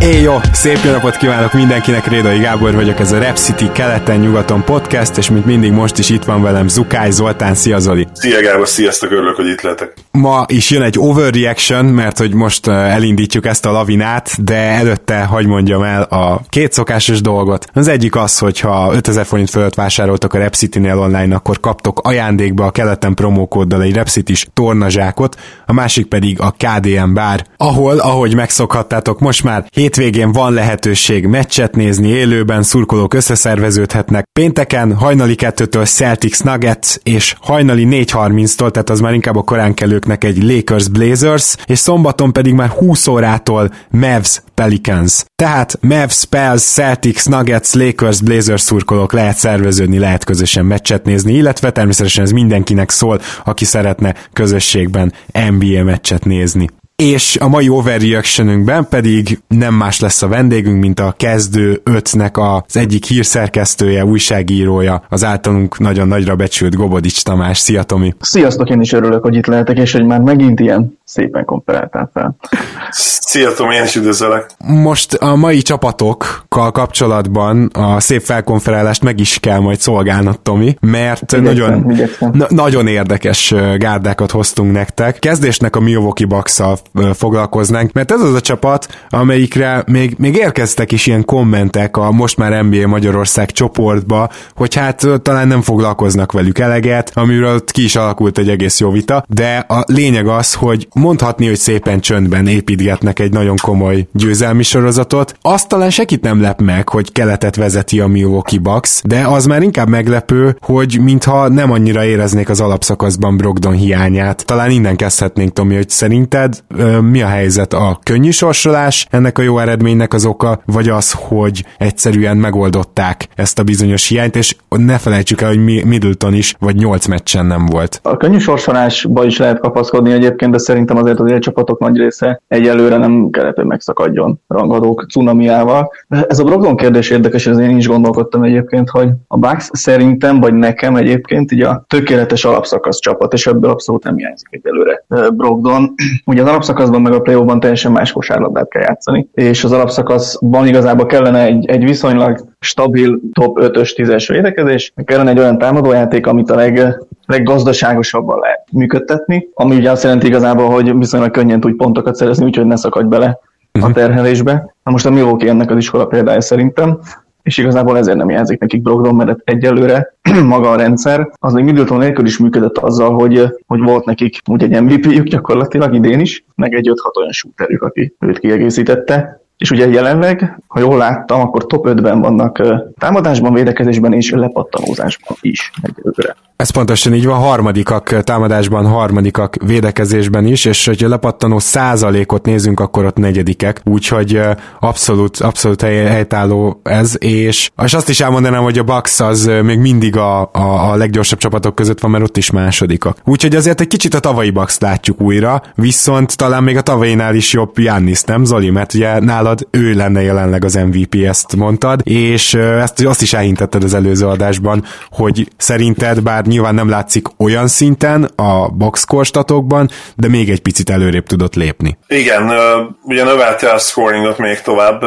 Éj jó, szép jó napot kívánok mindenkinek, Rédai Gábor vagyok, ez a Rep City keleten-nyugaton podcast, és mint mindig most is itt van velem Zukály Zoltán, szia Zoli! Szia Gábor, sziasztok, örülök, hogy itt lehetek. Ma is jön egy overreaction, mert hogy most elindítjuk ezt a lavinát, de előtte hagy mondjam el a két szokásos dolgot. Az egyik az, hogy ha 5000 forint fölött vásároltok a Repcity-nél online, akkor kaptok ajándékba a keleten promókóddal egy Repcity-s tornazsákot, a másik pedig a KDM bár, ahol, ahogy megszokhattátok, most már hétvégén van lehetőség meccset nézni élőben, szurkolók összeszerveződhetnek. Pénteken hajnali 2-től Celtics Nuggets, és hajnali 4.30-tól, tehát az már inkább a korán kelőknek egy Lakers Blazers, és szombaton pedig már 20 órától Mavs Pelicans. Tehát Mavs, Pels, Celtics, Nuggets, Lakers, Blazers szurkolók lehet szerveződni, lehet közösen meccset nézni, illetve természetesen ez mindenkinek szól, aki szeretne közösségben NBA meccset nézni és a mai overreactionünkben pedig nem más lesz a vendégünk, mint a kezdő ötnek az egyik hírszerkesztője, újságírója, az általunk nagyon nagyra becsült Gobodics Tamás. Szia Tomi! Sziasztok, én is örülök, hogy itt lehetek, és hogy már megint ilyen szépen komperáltál fel. Szia Tomi, én is üdvözlök! Most a mai csapatokkal kapcsolatban a szép felkonferálást meg is kell majd szolgálnod, Tomi, mert Igyekszem, nagyon, igyekszem. na- nagyon érdekes gárdákat hoztunk nektek. Kezdésnek a Milwaukee bucks foglalkoznánk, mert ez az a csapat, amelyikre még, még érkeztek is ilyen kommentek a most már NBA Magyarország csoportba, hogy hát talán nem foglalkoznak velük eleget, amiről ott ki is alakult egy egész jó vita, de a lényeg az, hogy mondhatni, hogy szépen csöndben építgetnek egy nagyon komoly győzelmi sorozatot. Azt talán sekit nem lep meg, hogy keletet vezeti a Milwaukee Bucks, de az már inkább meglepő, hogy mintha nem annyira éreznék az alapszakaszban Brogdon hiányát. Talán innen kezdhetnénk, Tomi, hogy szerinted ö, mi a helyzet? A könnyű sorsolás ennek a jó eredménynek az oka, vagy az, hogy egyszerűen megoldották ezt a bizonyos hiányt, és ne felejtsük el, hogy Mi- Middleton is vagy 8 meccsen nem volt. A könnyű sorsolásba is lehet kapaszkodni egyébként, de szerintem azért az csapatok nagy része egyelőre nem kellett, hogy megszakadjon rangadók cunamiával. Ez a Brogdon kérdés érdekes, ez én is gondolkodtam egyébként, hogy a Bucks szerintem, vagy nekem egyébként így a tökéletes alapszakasz csapat, és ebből abszolút nem hiányzik egyelőre Brogdon. Ugye az alapszakaszban meg a play teljesen más kosárlabdát kell játszani, és az alapszakaszban igazából kellene egy, egy viszonylag stabil top 5-ös 10-es védekezés, kellene egy olyan támadójáték, amit a leg, leggazdaságosabban lehet működtetni, ami ugye azt jelenti igazából, hogy viszonylag könnyen tudj pontokat szerezni, úgyhogy ne szakadj bele a terhelésbe. Na most a Milwaukee ennek az iskola példája szerintem, és igazából ezért nem jelzik nekik Brogdon, mert egyelőre maga a rendszer, az még Middleton nélkül is működött azzal, hogy, hogy volt nekik úgy egy MVP-jük gyakorlatilag idén is, meg egy 5-6 olyan shooterük, aki őt kiegészítette, és ugye jelenleg, ha jól láttam, akkor top 5-ben vannak támadásban, védekezésben és lepattanózásban is egyelőre. Ez pontosan így van, harmadikak támadásban, harmadikak védekezésben is, és hogyha lepattanó százalékot nézünk, akkor ott negyedikek, úgyhogy abszolút, abszolút hely, helytálló ez, és, és azt is elmondanám, hogy a Bucks az még mindig a, a, a leggyorsabb csapatok között van, mert ott is másodikak. Úgyhogy azért egy kicsit a tavalyi Bucks látjuk újra, viszont talán még a tavalyinál is jobb Jannis, nem Zoli? Mert ugye nálad ő lenne jelenleg az MVP, ezt mondtad, és ezt azt is elhintetted az előző adásban, hogy szerinted, bár nyilván nem látszik olyan szinten a boxkorstatokban, de még egy picit előrébb tudott lépni. Igen, ugye növelte a scoringot még tovább,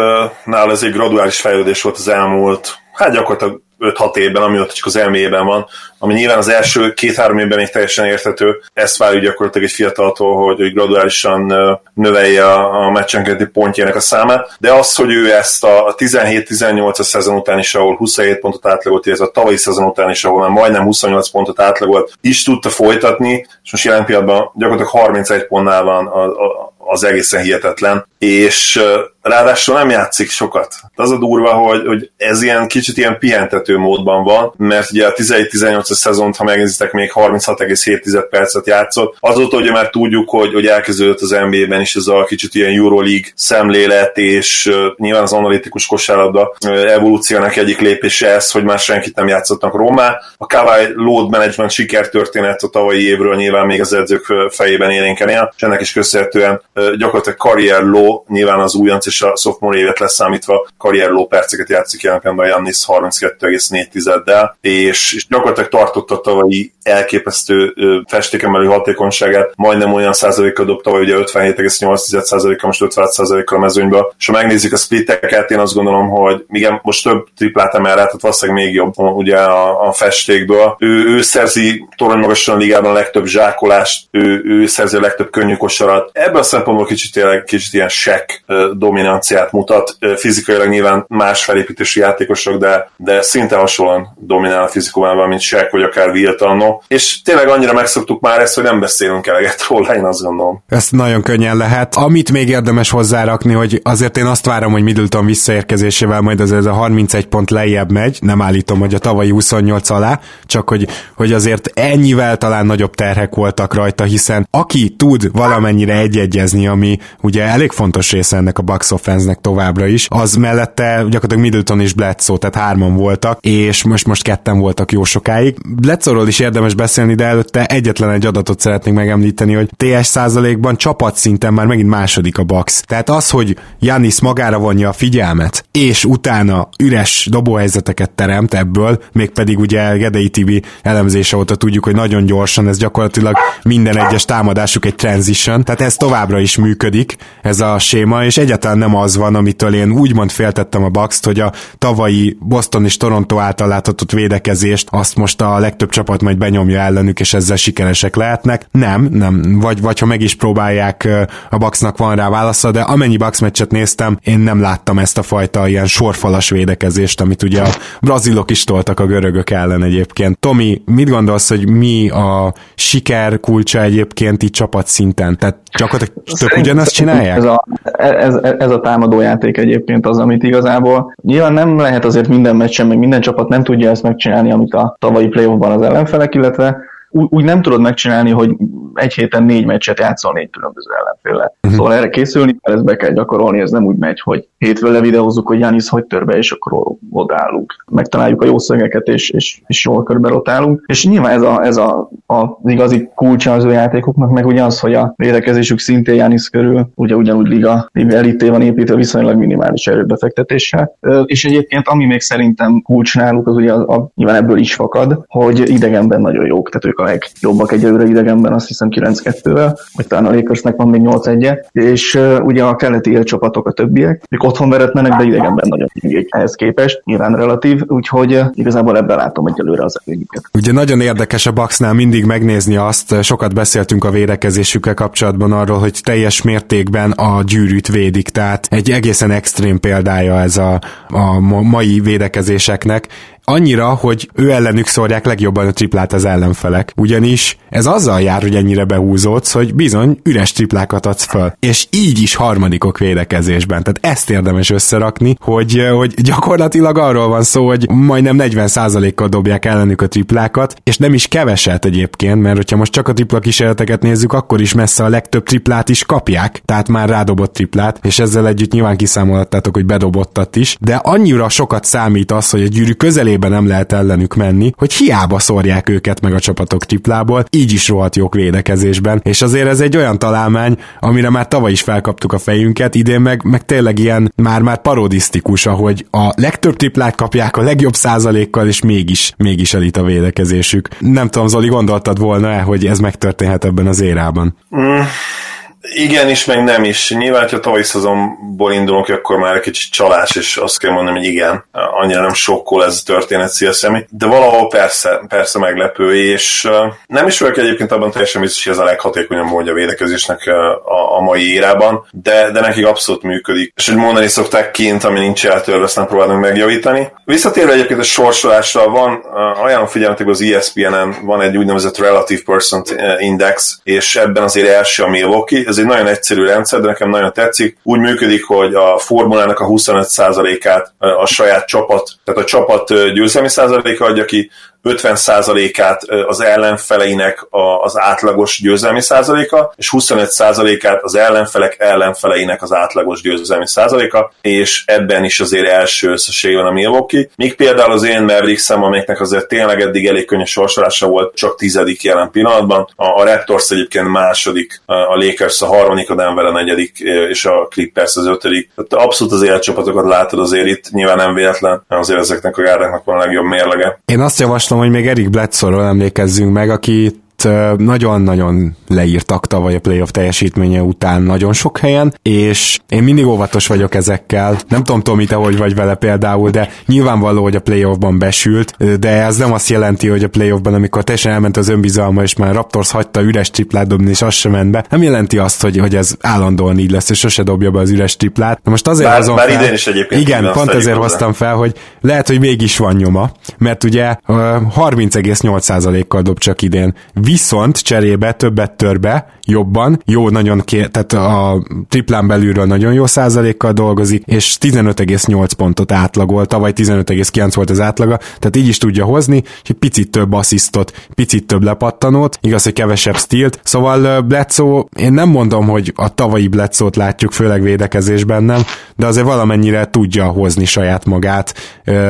nála ez egy graduális fejlődés volt az elmúlt, hát gyakorlatilag 5-6 évben, ami ott csak az elméjében van, ami nyilván az első két-három évben még teljesen érthető. Ezt várjuk gyakorlatilag egy fiataltól, hogy, hogy graduálisan növelje a, a meccsenkénti pontjának a számát, de az, hogy ő ezt a 17-18-as szezon után is, ahol 27 pontot átlagolt, illetve a tavalyi szezon után is, ahol már majdnem 28 pontot átlagolt, is tudta folytatni, és most jelen pillanatban gyakorlatilag 31 pontnál van a, a, az egészen hihetetlen, és ráadásul nem játszik sokat. Az a durva, hogy, hogy ez ilyen kicsit ilyen pihentető módban van, mert ugye a 17-18-as 2018-as szezont, ha megnézitek, még 36,7 percet játszott. Azóta ugye már tudjuk, hogy, hogy elkezdődött az NBA-ben is ez a kicsit ilyen Euroleague szemlélet, és uh, nyilván az analitikus kosárlabda uh, evolúciónak egyik lépése ez, hogy már senkit nem játszottak Rómá. A Kawai load management sikertörténet a tavalyi évről nyilván még az edzők fejében élénken él, és ennek is köszönhetően uh, gyakorlatilag karrier low, nyilván az újonc és a sophomore évet leszámítva karrier low perceket játszik jelen a Jannis 32,4-del, és, és gyakorlatilag tartotta a tavalyi elképesztő festékemelő hatékonyságát, majdnem olyan százalékkal dobta, hogy ugye 57,8%-kal, most 56%-kal a mezőnyből. És ha megnézzük a splitteket, én azt gondolom, hogy igen, most több triplát emel rá, tehát valószínűleg még jobb ugye a, a festékből. Ő, ő szerzi torony magasan ligában a legtöbb zsákolást, ő, ő szerzi a legtöbb könnyű kosarat. Ebből a szempontból kicsit, tényleg, kicsit ilyen sek dominanciát mutat. Fizikailag nyilván más felépítésű játékosok, de, de szinte hasonlóan dominál a fizikumával, mint Shaq, vagy akár Wiltano és tényleg annyira megszoktuk már ezt, hogy nem beszélünk eleget róla, én azt gondolom. Ezt nagyon könnyen lehet. Amit még érdemes hozzárakni, hogy azért én azt várom, hogy Middleton visszaérkezésével majd az ez a 31 pont lejjebb megy, nem állítom, hogy a tavalyi 28 alá, csak hogy, hogy azért ennyivel talán nagyobb terhek voltak rajta, hiszen aki tud valamennyire egyegyezni, ami ugye elég fontos része ennek a Bucks offense továbbra is, az mellette gyakorlatilag Middleton és Bledsoe, tehát hárman voltak, és most most ketten voltak jó sokáig. Bledsoe-ról is érdemes érdemes beszélni, de előtte egyetlen egy adatot szeretnék megemlíteni, hogy TS százalékban csapatszinten már megint második a box. Tehát az, hogy Janis magára vonja a figyelmet, és utána üres dobóhelyzeteket teremt ebből, mégpedig ugye Gedei TV elemzése óta tudjuk, hogy nagyon gyorsan, ez gyakorlatilag minden egyes támadásuk egy transition, tehát ez továbbra is működik, ez a séma, és egyáltalán nem az van, amitől én úgymond féltettem a box hogy a tavalyi Boston és Toronto által láthatott védekezést azt most a legtöbb csapat majd benyom nyomja ellenük, és ezzel sikeresek lehetnek. Nem, nem, vagy, vagy ha meg is próbálják, a Bucksnak van rá válasza, de amennyi Bucks meccset néztem, én nem láttam ezt a fajta ilyen sorfalas védekezést, amit ugye a brazilok is toltak a görögök ellen egyébként. Tomi, mit gondolsz, hogy mi a siker kulcsa egyébként így szinten? Tehát gyakorlatilag tök ugyanazt csinálják? Ez a, ez, ez a támadójáték egyébként az, amit igazából nyilván nem lehet azért minden meccsen, meg minden csapat nem tudja ezt megcsinálni, amit a tavalyi playoffban az ellenfelek, illetve illetve úgy, úgy nem tudod megcsinálni, hogy egy héten négy meccset játszol négy különböző ellenféle. Uh-huh. Szóval erre készülni, mert ezt be kell gyakorolni, ez nem úgy megy, hogy hétfőn levideózzuk, hogy Janis hogy tör be, és akkor odállunk. Megtaláljuk a jó szögeket, és, és, és jól körbe rotálunk. És nyilván ez, a, ez a, a, az igazi kulcsa az ő játékoknak, meg ugye az, hogy a védekezésük szintén Janis körül, ugye ugyanúgy liga, liga elité van építve viszonylag minimális erőbefektetéssel. És egyébként, ami még szerintem kulcs náluk, az ugye a, a, nyilván ebből is fakad, hogy idegenben nagyon jók, tehát ők a legjobbak egyelőre idegenben, azt hiszem 9-2-vel, vagy talán a Lakersnek van még 8 1 és uh, ugye a keleti élcsapatok a többiek, ők otthon veretlenek, de idegenben nagyon gyengék ehhez képest, nyilván relatív, úgyhogy uh, igazából ebben látom egyelőre az előnyüket. Ugye nagyon érdekes a Bucksnál mindig megnézni azt, sokat beszéltünk a védekezésükkel kapcsolatban arról, hogy teljes mértékben a gyűrűt védik, tehát egy egészen extrém példája ez a, a mai védekezéseknek, annyira, hogy ő ellenük szórják legjobban a triplát az ellenfelek. Ugyanis ez azzal jár, hogy ennyire behúzódsz, hogy bizony üres triplákat adsz föl. És így is harmadikok védekezésben. Tehát ezt érdemes összerakni, hogy, hogy gyakorlatilag arról van szó, hogy majdnem 40%-kal dobják ellenük a triplákat, és nem is keveset egyébként, mert hogyha most csak a tripla kísérleteket nézzük, akkor is messze a legtöbb triplát is kapják, tehát már rádobott triplát, és ezzel együtt nyilván kiszámolhattátok, hogy bedobottat is, de annyira sokat számít az, hogy a gyűrű mértékben nem lehet ellenük menni, hogy hiába szórják őket meg a csapatok triplából, így is rohadt jók védekezésben, és azért ez egy olyan találmány, amire már tavaly is felkaptuk a fejünket, idén meg, meg tényleg ilyen már-már parodisztikus, ahogy a legtöbb triplát kapják a legjobb százalékkal, és mégis, mégis elit a védekezésük. Nem tudom, Zoli, gondoltad volna-e, hogy ez megtörténhet ebben az érában? Mm igen is, meg nem is. Nyilván, ha tavalyi szezonból indulunk, akkor már egy kicsit csalás, és azt kell mondani, hogy igen, annyira nem sokkol ez a történet szélszemi. De valahol persze, persze meglepő, és nem is vagyok egyébként abban teljesen biztos, hogy ez a leghatékonyabb módja a védekezésnek a, a mai érában, de, de nekik abszolút működik. És hogy mondani szokták kint, ami nincs eltörve, ezt nem próbálunk megjavítani. Visszatérve egyébként a sorsolásra, van, ajánlom figyelmetek az ESPN-en van egy úgynevezett Relative Person Index, és ebben azért első a Milwaukee, ez egy nagyon egyszerű rendszer, de nekem nagyon tetszik. Úgy működik, hogy a formulának a 25%-át a saját csapat, tehát a csapat győzelmi százaléka adja ki, 50%-át az ellenfeleinek az átlagos győzelmi százaléka, és 25%-át az ellenfelek ellenfeleinek az átlagos győzelmi százaléka, és ebben is azért első összesség van a Milwaukee. Míg például az én Mavericksem, amelyeknek azért tényleg eddig elég könnyű sorsolása volt, csak tizedik jelen pillanatban. A, a Raptors egyébként második, a Lakers a harmadik, a Denver a negyedik, és a Clippers az ötödik. Tehát abszolút az élcsapatokat látod azért itt, nyilván nem véletlen, azért ezeknek a gárdaknak van a legjobb mérlege. Én azt javaslom, hogy még Erik Bledsoe-ról emlékezzünk meg, aki nagyon-nagyon leírtak tavaly a playoff teljesítménye után nagyon sok helyen, és én mindig óvatos vagyok ezekkel. Nem tudom, Tomi, te hogy vagy vele például, de nyilvánvaló, hogy a playoffban besült, de ez nem azt jelenti, hogy a playoffban, amikor teljesen elment az önbizalma, és már Raptors hagyta üres triplát dobni, és az sem ment be, nem jelenti azt, hogy, hogy ez állandóan így lesz, és sose dobja be az üres triplát. Na most azért bár, bár fel, idén is egyébként igen, pont ezért hoztam fel, hogy lehet, hogy mégis van nyoma, mert ugye 30,8%-kal dob csak idén viszont cserébe többet tör be, jobban, jó, nagyon ké, tehát a triplán belülről nagyon jó százalékkal dolgozik, és 15,8 pontot átlagol, tavaly 15,9 volt az átlaga, tehát így is tudja hozni, hogy picit több asszisztot, picit több lepattanót, igaz, hogy kevesebb stílt, szóval Bledsoe, én nem mondom, hogy a tavalyi Bledsoe-t látjuk, főleg védekezésben nem, de azért valamennyire tudja hozni saját magát,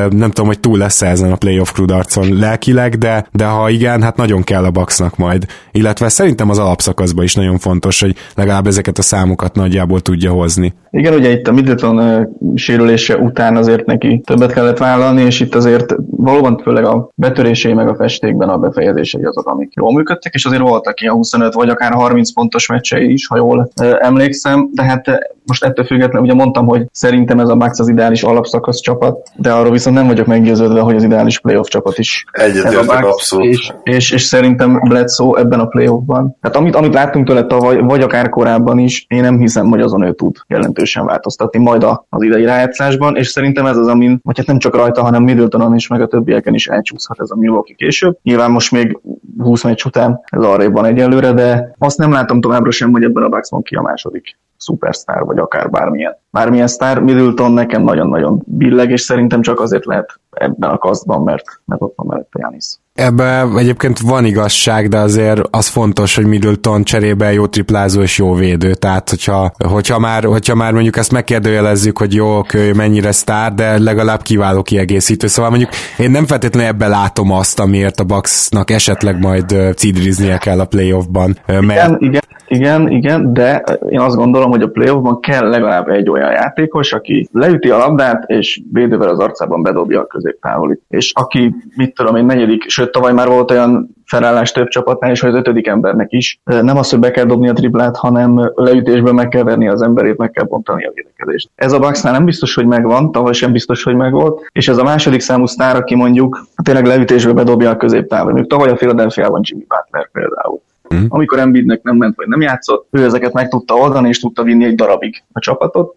nem tudom, hogy túl lesz ezen a playoff kudarcon lelkileg, de, de ha igen, hát nagyon kell a Bucksnak majd, illetve szerintem az alapszakaszban is nagyon fontos, hogy legalább ezeket a számokat nagyjából tudja hozni. Igen, ugye itt a Middleton sérülése után azért neki többet kellett vállalni, és itt azért valóban főleg a betörései meg a festékben a befejezései azok, amik jól működtek, és azért voltak ilyen 25 vagy akár 30 pontos meccsei is, ha jól emlékszem, de hát most ettől függetlenül ugye mondtam, hogy szerintem ez a Max az ideális alapszakasz csapat, de arról viszont nem vagyok meggyőződve, hogy az ideális playoff csapat is. Egyetértek abszolút. És, és, és, szerintem Bledsoe ebben a playoffban. Tehát amit, amit láttunk tőle tavaly, vagy akár korábban is, én nem hiszem, hogy azon ő tud jelentősen változtatni majd az idei rájátszásban, és szerintem ez az, amin, vagy hát nem csak rajta, hanem Middletonon is, meg a többieken is elcsúszhat ez a Milwaukee később. Nyilván most még 20 meccs után ez arrébb van egyelőre, de azt nem látom továbbra sem, hogy ebben a Bucksban ki a második szupersztár, vagy akár bármilyen, bármilyen sztár. Middleton nekem nagyon-nagyon billeg, és szerintem csak azért lehet ebben a kasztban, mert, mert ott van mellett Janis. Ebben egyébként van igazság, de azért az fontos, hogy Middleton cserébe jó triplázó és jó védő. Tehát, hogyha, hogyha, már, hogyha már mondjuk ezt megkérdőjelezzük, hogy jó, ő mennyire sztár, de legalább kiváló kiegészítő. Szóval mondjuk én nem feltétlenül ebbe látom azt, amiért a Bucksnak esetleg majd cidriznie kell a playoffban. Mert... Igen, igen, igen, igen, de én azt gondolom, hogy a playoffban kell legalább egy olyan játékos, aki leüti a labdát, és védővel az arcában bedobja a középtávolit. És aki, mit tudom én, negyedik, sőt tavaly már volt olyan felállás több csapatnál, és hogy az ötödik embernek is. Nem az, hogy be kell dobni a triplát, hanem leütésben meg kell verni az emberét, meg kell bontani a védekezést. Ez a Bucksnál nem biztos, hogy megvan, tavaly sem biztos, hogy megvolt, és ez a második számú sztár, aki mondjuk tényleg leütésbe bedobja a középtávol. Még tavaly a Philadelphia-ban Jimmy Butler például. Mm. Amikor Embiidnek nem ment, vagy nem játszott, ő ezeket meg tudta oldani, és tudta vinni egy darabig a csapatot.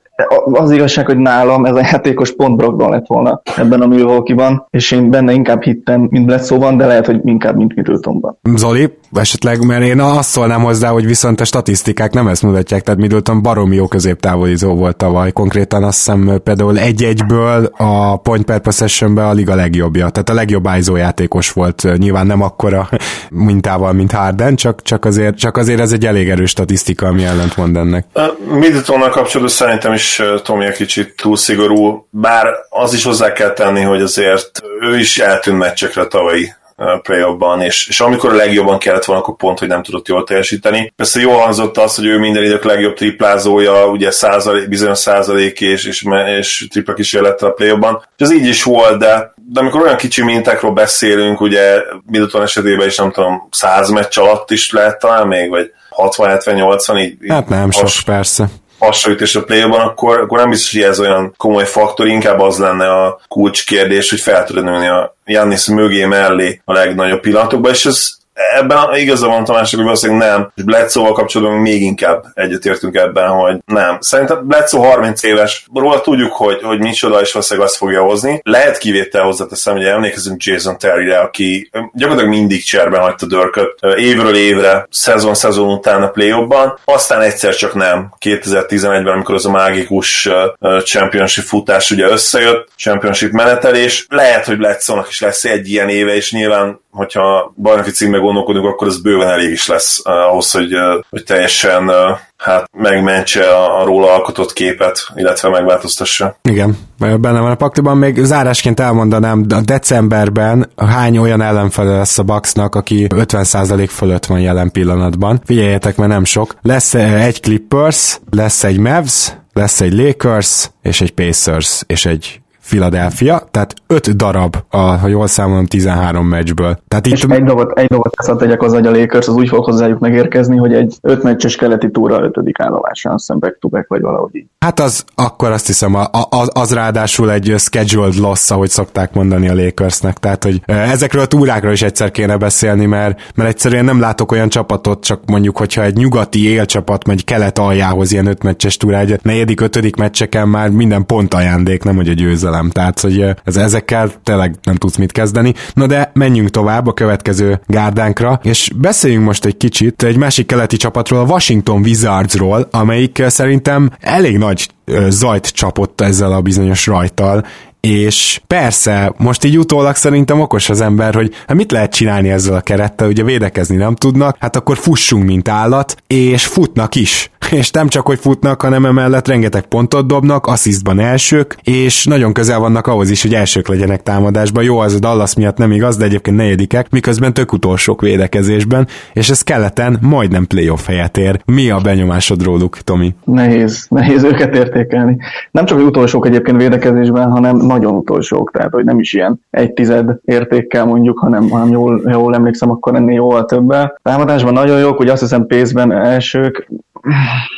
Az igazság, hogy nálam ez a játékos pont Brogdon lett volna ebben a Milwaukee-ban, és én benne inkább hittem, mint Bledsoe-ban, de lehet, hogy inkább, mint Middletonban. Zoli, esetleg, mert én azt szólnám hozzá, hogy viszont a statisztikák nem ezt mutatják, tehát Middleton baromi jó középtávolizó volt tavaly. Konkrétan azt hiszem például egy-egyből a point per possession a liga legjobbja, tehát a legjobb ájzó játékos volt. Nyilván nem akkora mintával, mint Harden, csak, csak, azért, csak azért ez egy elég erős statisztika, ami mond ennek. Middletonnal kapcsolatban szerintem is Tomi egy kicsit túl szigorú, bár az is hozzá kell tenni, hogy azért ő is eltűnt meccsekre tavalyi play és, és amikor a legjobban kellett volna, akkor pont, hogy nem tudott jól teljesíteni. Persze jól hangzott az, hogy ő minden idők legjobb triplázója, ugye százalék, bizonyos százalék és, és, és tripla kísérlettel a play És ez így is volt, de, de amikor olyan kicsi mintákról beszélünk, ugye Middleton esetében is nem tudom, száz meccs alatt is lehet talán még, vagy 60-70-80, így, Hát nem sok, persze hasonlítés a play akkor, akkor nem biztos, hogy ez olyan komoly faktor, inkább az lenne a kulcskérdés, hogy fel tudod nőni a Jannis mögé mellé a legnagyobb pillanatokban, és ez ebben igaza van Tamásnak, hogy valószínűleg nem, és Bledsoe-val kapcsolatban még inkább egyetértünk ebben, hogy nem. Szerintem Bledsoe 30 éves, róla tudjuk, hogy, hogy micsoda, és valószínűleg azt fogja hozni. Lehet kivétel hozzáteszem, hogy emlékezünk Jason Terry-re, aki gyakorlatilag mindig cserben hagyta Dörköt, évről évre, szezon-szezon után a play aztán egyszer csak nem. 2011-ben, amikor az a mágikus championship futás ugye összejött, championship menetelés, lehet, hogy Bledsoe-nak is lesz egy ilyen éve, és nyilván hogyha bajnoki címbe gondolkodunk, akkor ez bőven elég is lesz uh, ahhoz, hogy, uh, hogy teljesen uh, hát megmentse a, a róla alkotott képet, illetve megváltoztassa. Igen, benne van a pakliban. Még zárásként elmondanám, a decemberben hány olyan ellenfele lesz a Bucksnak, aki 50% fölött van jelen pillanatban. Figyeljetek, mert nem sok. Lesz egy Clippers, lesz egy Mavs, lesz egy Lakers, és egy Pacers, és egy Philadelphia, tehát öt darab, a, ha jól számolom, 13 meccsből. Tehát itt... És egy dolgot, egy dolgot ezt tegyek hozzá, hogy a Lakers az úgy fog hozzájuk megérkezni, hogy egy öt meccses keleti túra ötödik állomásán, hiszem back to back, vagy valahogy így. Hát az, akkor azt hiszem, az, az ráadásul egy scheduled loss, ahogy szokták mondani a Lakersnek, tehát hogy ezekről a túrákról is egyszer kéne beszélni, mert, mert egyszerűen nem látok olyan csapatot, csak mondjuk, hogyha egy nyugati élcsapat megy kelet aljához ilyen öt meccses túrá, egy negyedik, ötödik meccseken már minden pont ajándék, nem hogy a győzelem nem. Tehát, hogy ez, ezekkel tényleg nem tudsz mit kezdeni. Na de menjünk tovább a következő gárdánkra, és beszéljünk most egy kicsit egy másik keleti csapatról, a Washington Wizardsról, amelyik szerintem elég nagy zajt csapott ezzel a bizonyos rajtal, és persze, most így utólag szerintem okos az ember, hogy hát mit lehet csinálni ezzel a kerettel, ugye védekezni nem tudnak, hát akkor fussunk, mint állat, és futnak is. És nem csak, hogy futnak, hanem emellett rengeteg pontot dobnak, asszisztban elsők, és nagyon közel vannak ahhoz is, hogy elsők legyenek támadásban. Jó, az a Dallas miatt nem igaz, de egyébként negyedikek, miközben tök utolsók védekezésben, és ez keleten majdnem playoff helyet ér. Mi a benyomásod róluk, Tomi? Nehéz, nehéz őket értékelni. Nem csak, hogy utolsók egyébként védekezésben, hanem nagyon utolsók, tehát hogy nem is ilyen egy tized értékkel mondjuk, hanem, hanem jól, jól emlékszem, akkor ennél jóval többel. Támadásban nagyon jók, hogy azt hiszem pénzben elsők,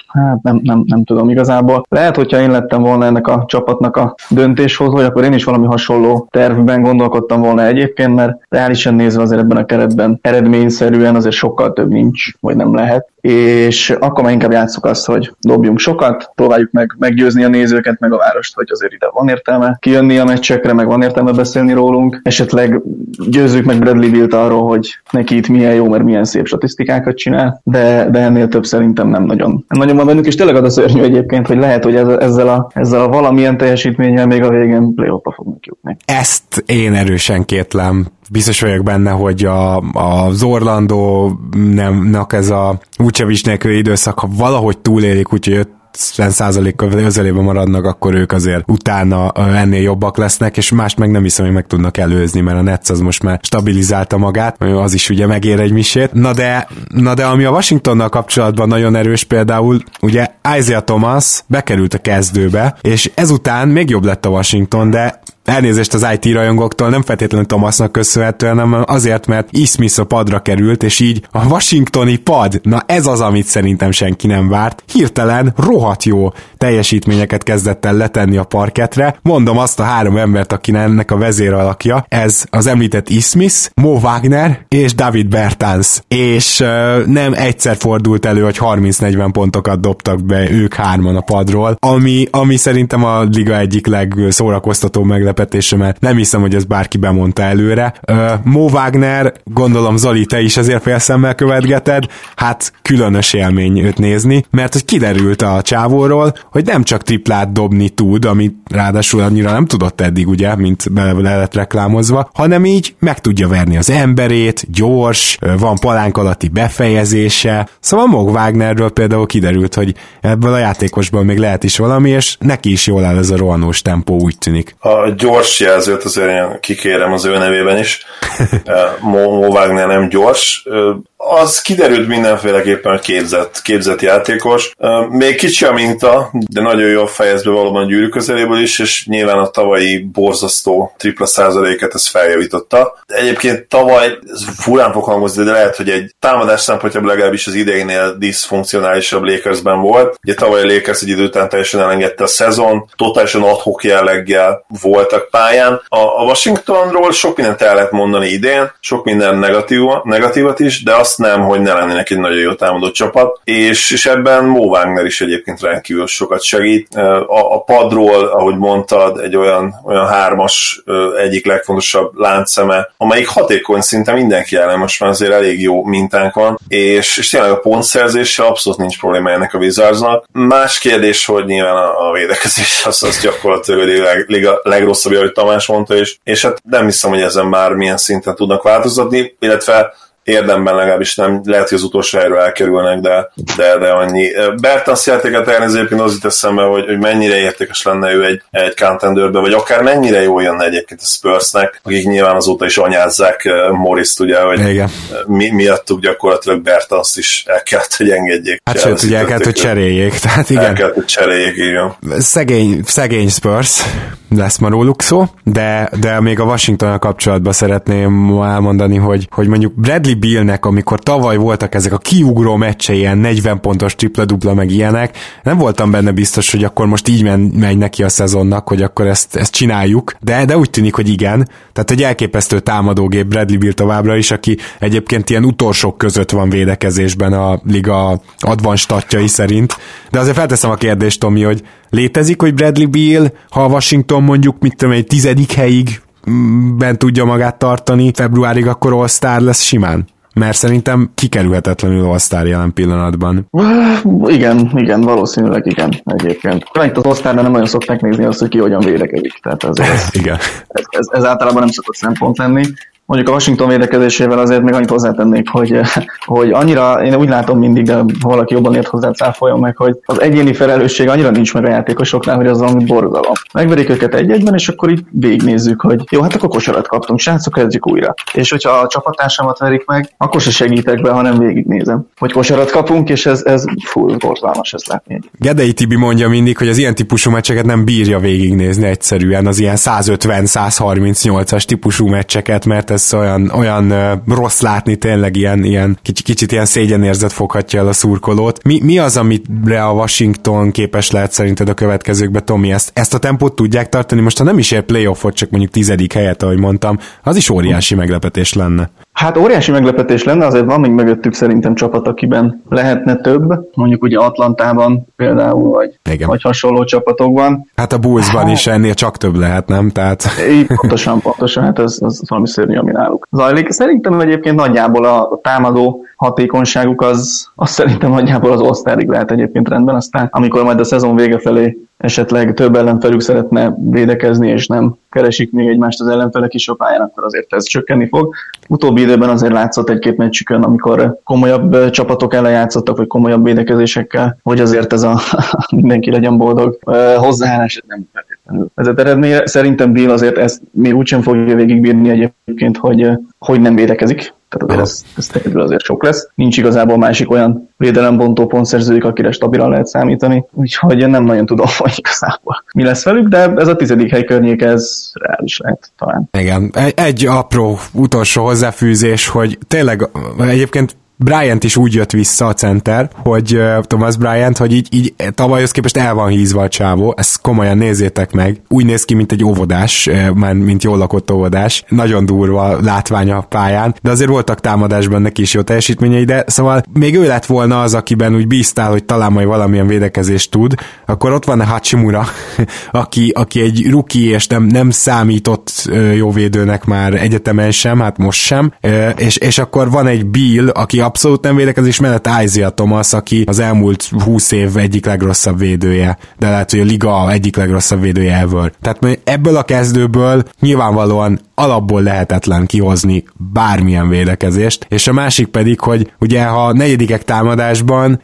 hát nem, nem, nem tudom igazából. Lehet, hogyha én lettem volna ennek a csapatnak a döntéshozó, akkor én is valami hasonló tervben gondolkodtam volna egyébként, mert reálisan nézve azért ebben a keretben eredményszerűen azért sokkal több nincs, vagy nem lehet. És akkor már inkább játsszuk azt, hogy dobjunk sokat, próbáljuk meg meggyőzni a nézőket, meg a várost, hogy azért ide van értelme kijönni a meccsekre, meg van értelme beszélni rólunk, esetleg győzzük meg Bradley Bill-t arról, hogy neki itt milyen jó, mert milyen szép statisztikákat csinál, de, de ennél több szerintem nem nagyon. Nagyon van bennük, és tényleg az a szörnyű egyébként, hogy lehet, hogy ezzel a, ezzel a valamilyen teljesítménnyel még a végén playoffba fognak jutni. Ezt én erősen kétlem biztos vagyok benne, hogy a, az Orlando nemnek ez a Vucevic nélküli időszak, ha valahogy túlélik, úgyhogy 50%-kal közelében maradnak, akkor ők azért utána ennél jobbak lesznek, és mást meg nem hiszem, hogy meg tudnak előzni, mert a Nets az most már stabilizálta magát, az is ugye megér egy misét. Na de, na de ami a Washingtonnal kapcsolatban nagyon erős például, ugye Isaiah Thomas bekerült a kezdőbe, és ezután még jobb lett a Washington, de elnézést az IT rajongóktól, nem feltétlenül Thomasnak köszönhetően, hanem azért, mert Ismith a padra került, és így a washingtoni pad, na ez az, amit szerintem senki nem várt, hirtelen rohadt jó teljesítményeket kezdett el letenni a parketre. Mondom azt a három embert, aki ennek a vezér alakja, ez az említett Ismith, Mo Wagner és David Bertans. És uh, nem egyszer fordult elő, hogy 30-40 pontokat dobtak be ők hárman a padról, ami, ami szerintem a liga egyik legszórakoztató meglepő meglepetése, mert nem hiszem, hogy ez bárki bemondta előre. Uh, Mo Wagner, gondolom Zoli, te is ezért félszemmel követgeted, hát különös élmény őt nézni, mert hogy kiderült a csávóról, hogy nem csak triplát dobni tud, amit ráadásul annyira nem tudott eddig, ugye, mint bele lett reklámozva, hanem így meg tudja verni az emberét, gyors, van palánk alatti befejezése, szóval Mo Wagnerről például kiderült, hogy ebből a játékosból még lehet is valami, és neki is jól áll ez a rohanós tempó, úgy tűnik. A gyors jelzőt azért én kikérem az ő nevében is. Mo, Mo Wagner nem gyors. Az kiderült mindenféleképpen, hogy képzett, képzett játékos. Még kicsi a minta, de nagyon jól fejez be valóban gyűrű közeléből is, és nyilván a tavalyi borzasztó tripla százaléket ez feljavította. Egyébként tavaly, ez furán fog hangozni, de lehet, hogy egy támadás szempontjából legalábbis az idejénél diszfunkcionálisabb Lakersben volt. Ugye tavaly a Lakers egy idő után teljesen elengedte a szezon, totálisan adhok jelleggel voltak pályán. A, a Washingtonról sok mindent el lehet mondani idén, sok minden negatív, negatívat is, de azt nem, hogy ne lennének egy nagyon jó támadó csapat, és, és ebben Mo Wagner is egyébként rendkívül sokat segít. A, a padról, ahogy mondtad, egy olyan, olyan hármas egyik legfontosabb láncszeme, amelyik hatékony szinte mindenki ellen, most már azért elég jó mintánk van, és, és tényleg a pontszerzéssel abszolút nincs probléma ennek a Wizardsnak. Más kérdés, hogy nyilván a, a védekezés az, az gyakorlatilag leg, leg, legrosszabb, ahogy Tamás mondta, és, és hát nem hiszem, hogy ezen már milyen szinten tudnak változtatni, illetve érdemben legalábbis nem, lehet, hogy az utolsó helyről elkerülnek, de, de, de annyi. Bertans játéket elnézni egyébként az itt eszembe, hogy, hogy mennyire értékes lenne ő egy, egy contenderbe, vagy akár mennyire jó jönne egyébként a Spursnek, akik nyilván azóta is anyázzák eh, Morris-t, ugye, hogy Igen. mi, miattuk gyakorlatilag Bertans is el kellett, hogy engedjék. Hát sőt, ugye el kellett, hogy cseréljék. Tehát igen. El kellett, hogy cseréljék, igen. Szegény, szegény Spurs, lesz ma róluk szó, de, de még a Washington kapcsolatban szeretném elmondani, hogy, hogy mondjuk Bradley Billnek, amikor tavaly voltak ezek a kiugró meccse, ilyen 40 pontos tripla-dupla meg ilyenek, nem voltam benne biztos, hogy akkor most így men, megy neki a szezonnak, hogy akkor ezt, ezt csináljuk, de, de úgy tűnik, hogy igen. Tehát egy elképesztő támadógép Bradley Bill továbbra is, aki egyébként ilyen utolsók között van védekezésben a liga advan statjai szerint. De azért felteszem a kérdést, Tomi, hogy létezik, hogy Bradley Bill, ha a Washington mondjuk, mit tudom, egy tizedik helyig mm, bent tudja magát tartani februárig, akkor All-Star lesz simán? Mert szerintem kikerülhetetlenül All-Star jelen pillanatban. Igen, igen, valószínűleg igen egyébként. Itt az all nem nagyon szokták nézni azt, hogy ki hogyan védekezik. Tehát ez, ez, igen. Ez, ez, ez, általában nem szokott szempont lenni. Mondjuk a Washington védekezésével azért még annyit hozzátennék, hogy, hogy annyira, én úgy látom mindig, de valaki jobban ért hozzá, cáfoljon meg, hogy az egyéni felelősség annyira nincs meg a játékosoknál, hogy az valami borzalom. Megverik őket egy-egyben, és akkor így végignézzük, hogy jó, hát akkor kosarat kaptunk, srácok, kezdjük újra. És hogyha a csapattársamat verik meg, akkor se segítek be, hanem végignézem, hogy kosarat kapunk, és ez, ez full borzalmas ezt látni. Gedei Tibi mondja mindig, hogy az ilyen típusú meccseket nem bírja végignézni egyszerűen, az ilyen 150-138-as típusú meccseket, mert ez olyan, olyan rossz látni, tényleg ilyen, ilyen kicsit, kicsit ilyen szégyenérzet foghatja el a szurkolót. Mi, mi az, amire a Washington képes lehet szerinted a következőkbe, Tomi? Ezt, ezt a tempót tudják tartani? Most ha nem is ér playoffot, csak mondjuk tizedik helyet, ahogy mondtam, az is óriási meglepetés lenne. Hát óriási meglepetés lenne, azért van még mögöttük szerintem csapat, akiben lehetne több, mondjuk ugye Atlantában például, vagy, Igen. vagy hasonló csapatokban. Hát a Bullsban hát, is ennél csak több lehet, nem? Tehát... Így, pontosan, pontosan, hát ez, ez valami szörnyű, ami náluk zajlik. Szerintem egyébként nagyjából a támadó hatékonyságuk az, az szerintem nagyjából az osztárig lehet egyébként rendben, aztán amikor majd a szezon vége felé esetleg több ellenfelük szeretne védekezni, és nem keresik még egymást az ellenfelek is a pályán, akkor azért ez csökkenni fog. Utóbbi időben azért látszott egy-két meccsükön, amikor komolyabb csapatok ellen játszottak, vagy komolyabb védekezésekkel, hogy azért ez a mindenki legyen boldog hozzáállás nem feltétlenül vezet eredményre. Szerintem Bill azért ezt még úgysem fogja végigbírni egyébként, hogy, hogy nem védekezik tehát azért ez, ez azért sok lesz. Nincs igazából másik olyan védelembontó pontszerzőjük, akire stabilan lehet számítani, úgyhogy nem nagyon tudom, hogy igazából mi lesz velük, de ez a tizedik hely környék, ez reális lehet talán. Igen, egy, egy apró utolsó hozzáfűzés, hogy tényleg egyébként Bryant is úgy jött vissza a center, hogy Thomas Bryant, hogy így, így tavalyhoz képest el van hízva a csávó, ezt komolyan nézzétek meg. Úgy néz ki, mint egy óvodás, már mint jól lakott óvodás. Nagyon durva látványa a pályán, de azért voltak támadásban neki is jó teljesítményei, de szóval még ő lett volna az, akiben úgy bíztál, hogy talán majd valamilyen védekezést tud, akkor ott van a Hachimura, aki, aki egy ruki és nem, nem számított jó védőnek már egyetemen sem, hát most sem, és, és akkor van egy Bill, aki abszolút nem védekezés mellett Isaiah Thomas, aki az elmúlt 20 év egyik legrosszabb védője, de lehet, hogy a liga egyik legrosszabb védője ever. Tehát ebből a kezdőből nyilvánvalóan alapból lehetetlen kihozni bármilyen védekezést, és a másik pedig, hogy ugye ha negyedikek támadásban,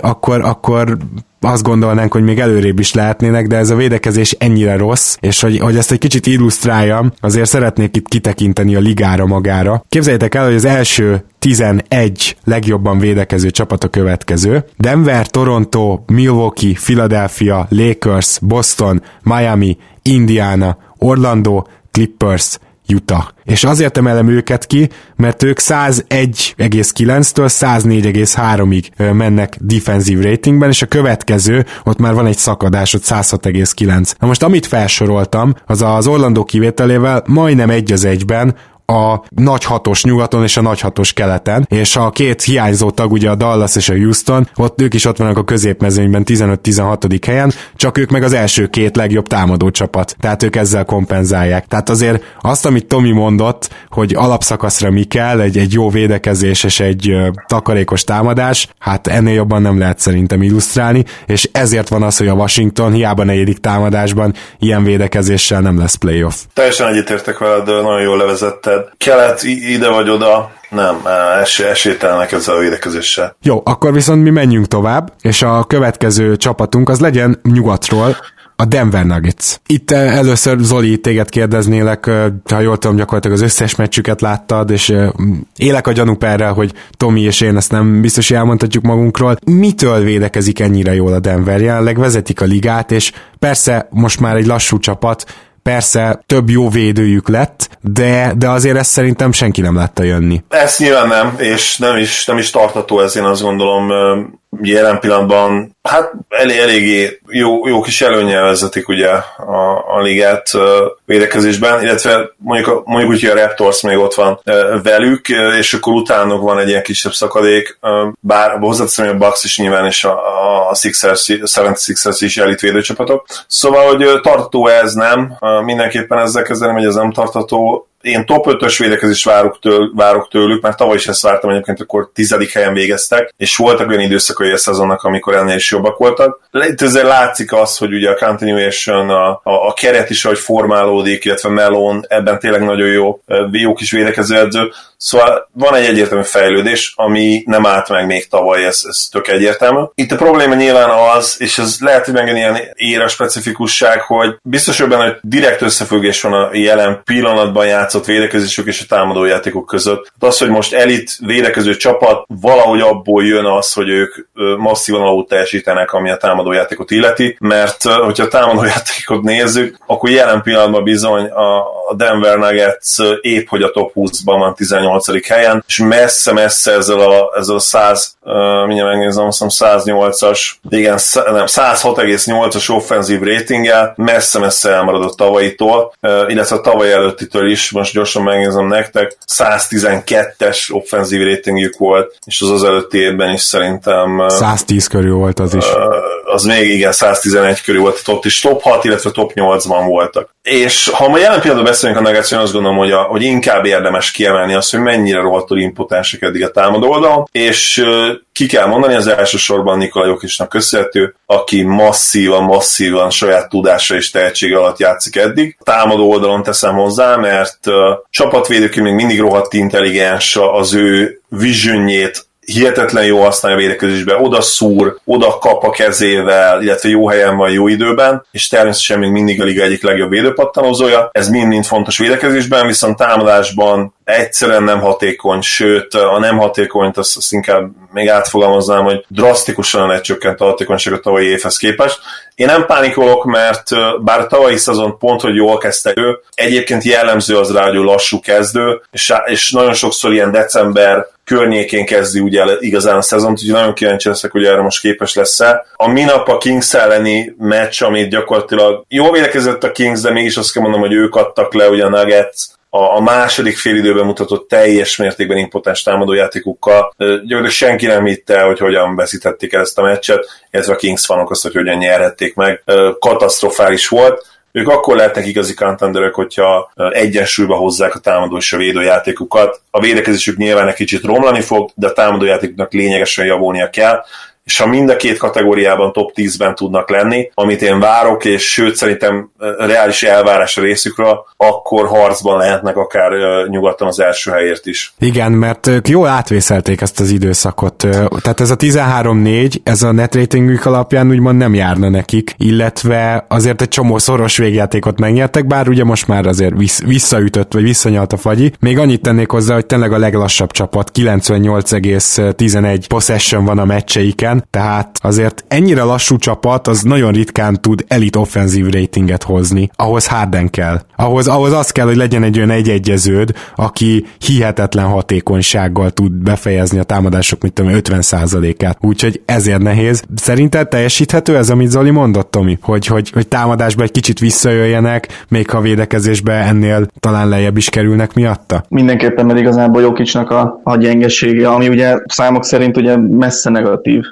akkor, akkor azt gondolnánk, hogy még előrébb is lehetnének, de ez a védekezés ennyire rossz, és hogy, hogy ezt egy kicsit illusztráljam, azért szeretnék itt kitekinteni a ligára magára. Képzeljétek el, hogy az első 11 legjobban védekező csapat a következő. Denver, Toronto, Milwaukee, Philadelphia, Lakers, Boston, Miami, Indiana, Orlando, Clippers, Utah. És azért emelem őket ki, mert ők 101,9-től 104,3-ig mennek defensív ratingben, és a következő, ott már van egy szakadás, ott 106,9. Na most amit felsoroltam, az az Orlando kivételével majdnem egy az egyben a nagy hatos nyugaton és a nagy hatos keleten, és a két hiányzó tag, ugye a Dallas és a Houston, ott ők is ott vannak a középmezőnyben 15-16. helyen, csak ők meg az első két legjobb támadó csapat, tehát ők ezzel kompenzálják. Tehát azért azt, amit Tomi mondott, hogy alapszakaszra mi kell, egy, egy jó védekezés és egy ö, takarékos támadás, hát ennél jobban nem lehet szerintem illusztrálni, és ezért van az, hogy a Washington hiába negyedik támadásban ilyen védekezéssel nem lesz playoff. Teljesen egyetértek veled, nagyon jól levezetted kelet ide vagy oda, nem, es- esélytelenek ezzel a védekezéssel. Jó, akkor viszont mi menjünk tovább, és a következő csapatunk az legyen nyugatról, a Denver Nuggets. Itt eh, először Zoli, téged kérdeznélek, ha jól tudom, gyakorlatilag az összes meccsüket láttad, és élek a gyanúp erre, hogy Tomi és én ezt nem biztos, hogy elmondhatjuk magunkról. Mitől védekezik ennyire jól a Denver? Jelenleg vezetik a ligát, és persze most már egy lassú csapat, Persze több jó védőjük lett, de, de azért ezt szerintem senki nem látta jönni. Ezt nyilván nem, és nem is, nem is tartható ez, én azt gondolom jelen pillanatban hát elég, eléggé jó, jó kis előnyel vezetik ugye a, a ligát védekezésben, illetve mondjuk, mondjuk úgy, hogy a Raptors még ott van velük, és akkor utánok van egy ilyen kisebb szakadék, bár hozzáteszem, hogy a Bucks is nyilván, és a, a Sixers, a 76ers is elit védőcsapatok. Szóval, hogy tartó ez nem, mindenképpen ezzel kezdeném, hogy ez nem tartató, én top 5-ös védekezést várok, től, várok tőlük, mert tavaly is ezt vártam egyébként, akkor tizedik helyen végeztek, és voltak olyan időszakai a szezonnak, amikor ennél is jobbak voltak. Itt ezzel látszik az, hogy ugye a continuation, a, a, a keret is, ahogy formálódik, illetve Melon, ebben tényleg nagyon jó, jó kis védekező edző. Szóval van egy egyértelmű fejlődés, ami nem állt meg még tavaly, ez, ez tök egyértelmű. Itt a probléma nyilván az, és ez lehet, hogy megint ilyen éra specifikusság, hogy biztos, hogy benne, hogy direkt összefüggés van a jelen pillanatban játszott védekezésük és a támadójátékok között. Hát az, hogy most elit védekező csapat, valahogy abból jön az, hogy ők masszívan alul teljesítenek, ami a támadójátékot illeti, mert hogyha a támadójátékot nézzük, akkor jelen pillanatban bizony a Denver Nuggets épp, hogy a top 20-ban van 18. helyen, és messze-messze ezzel a, ezzel a 100, uh, mindjárt megnézem, azt mondom 108-as, igen, nem, 106,8-as offenzív ratinggel, messze-messze elmaradott tavalyitól, illetve a tavaly előttitől is, most gyorsan megnézem nektek, 112-es offenzív ratingjük volt, és az az előtti évben is szerintem... 110 körül volt az is. Az még igen, 111 körül volt, ott is top 6, illetve top 8-ban voltak. És ha ma jelen pillanatban beszélünk a nuggets azt gondolom, hogy, a, hogy inkább érdemes kiemelni azt, hogy mennyire rohadtul impotensek eddig a támadó oldalon, és ki kell mondani, az elsősorban Nikola Jokisnak köszönhető, aki masszívan, masszívan saját tudása és tehetsége alatt játszik eddig. A támadó oldalon teszem hozzá, mert uh, csapatvédőként még mindig rohadt intelligens az ő visionjét, hihetetlen jó használja a védekezésbe, oda szúr, oda kap a kezével, illetve jó helyen van jó időben, és természetesen még mindig a liga egyik legjobb védőpattanozója. Ez mind-mind fontos védekezésben, viszont támadásban egyszerűen nem hatékony, sőt a nem hatékonyt azt, azt inkább még átfogalmaznám, hogy drasztikusan lecsökkent a hatékonyság a tavalyi évhez képest. Én nem pánikolok, mert bár a tavalyi szezon pont, hogy jól kezdte ő, egyébként jellemző az rá, hogy lassú kezdő, és, és nagyon sokszor ilyen december környékén kezdi ugye igazán a szezont, úgyhogy nagyon kíváncsi leszek, hogy erre most képes lesz-e. A minap a Kings elleni meccs, amit gyakorlatilag jól védekezett a Kings, de mégis azt kell mondom, hogy ők adtak le ugye a Nuggets a, második félidőben mutatott teljes mértékben impotens támadójátékukkal. Gyakorlatilag senki nem hitte, hogy hogyan veszítették el ezt a meccset, illetve a Kings fanok azt, hogy hogyan nyerhették meg. Katasztrofális volt. Ők akkor lehetnek igazi contenderek, hogyha egyensúlyba hozzák a támadó és a védőjátékukat. A védekezésük nyilván egy kicsit romlani fog, de a támadójátékuknak lényegesen javulnia kell, és ha mind a két kategóriában top 10-ben tudnak lenni, amit én várok, és sőt szerintem reális elvárás a részükről, akkor harcban lehetnek akár nyugaton az első helyért is. Igen, mert ők jól átvészelték ezt az időszakot. Tehát ez a 13-4, ez a net ratingük alapján úgymond nem járna nekik, illetve azért egy csomó szoros végjátékot megnyertek, bár ugye most már azért visszaütött, vagy visszanyalt a fagyi. Még annyit tennék hozzá, hogy tényleg a leglassabb csapat, 98,11 possession van a meccseiken, tehát azért ennyire lassú csapat, az nagyon ritkán tud elit offenzív ratinget hozni. Ahhoz Harden kell. Ahhoz, ahhoz az kell, hogy legyen egy olyan egyegyeződ, aki hihetetlen hatékonysággal tud befejezni a támadások, mint tudom, 50%-át. Úgyhogy ezért nehéz. Szerinted teljesíthető ez, amit Zoli mondott, Tomi? Hogy, hogy, hogy támadásba egy kicsit visszajöjjenek, még ha védekezésbe ennél talán lejjebb is kerülnek miatta? Mindenképpen, mert igazából Jokicsnak a, a gyengesége, ami ugye számok szerint ugye messze negatív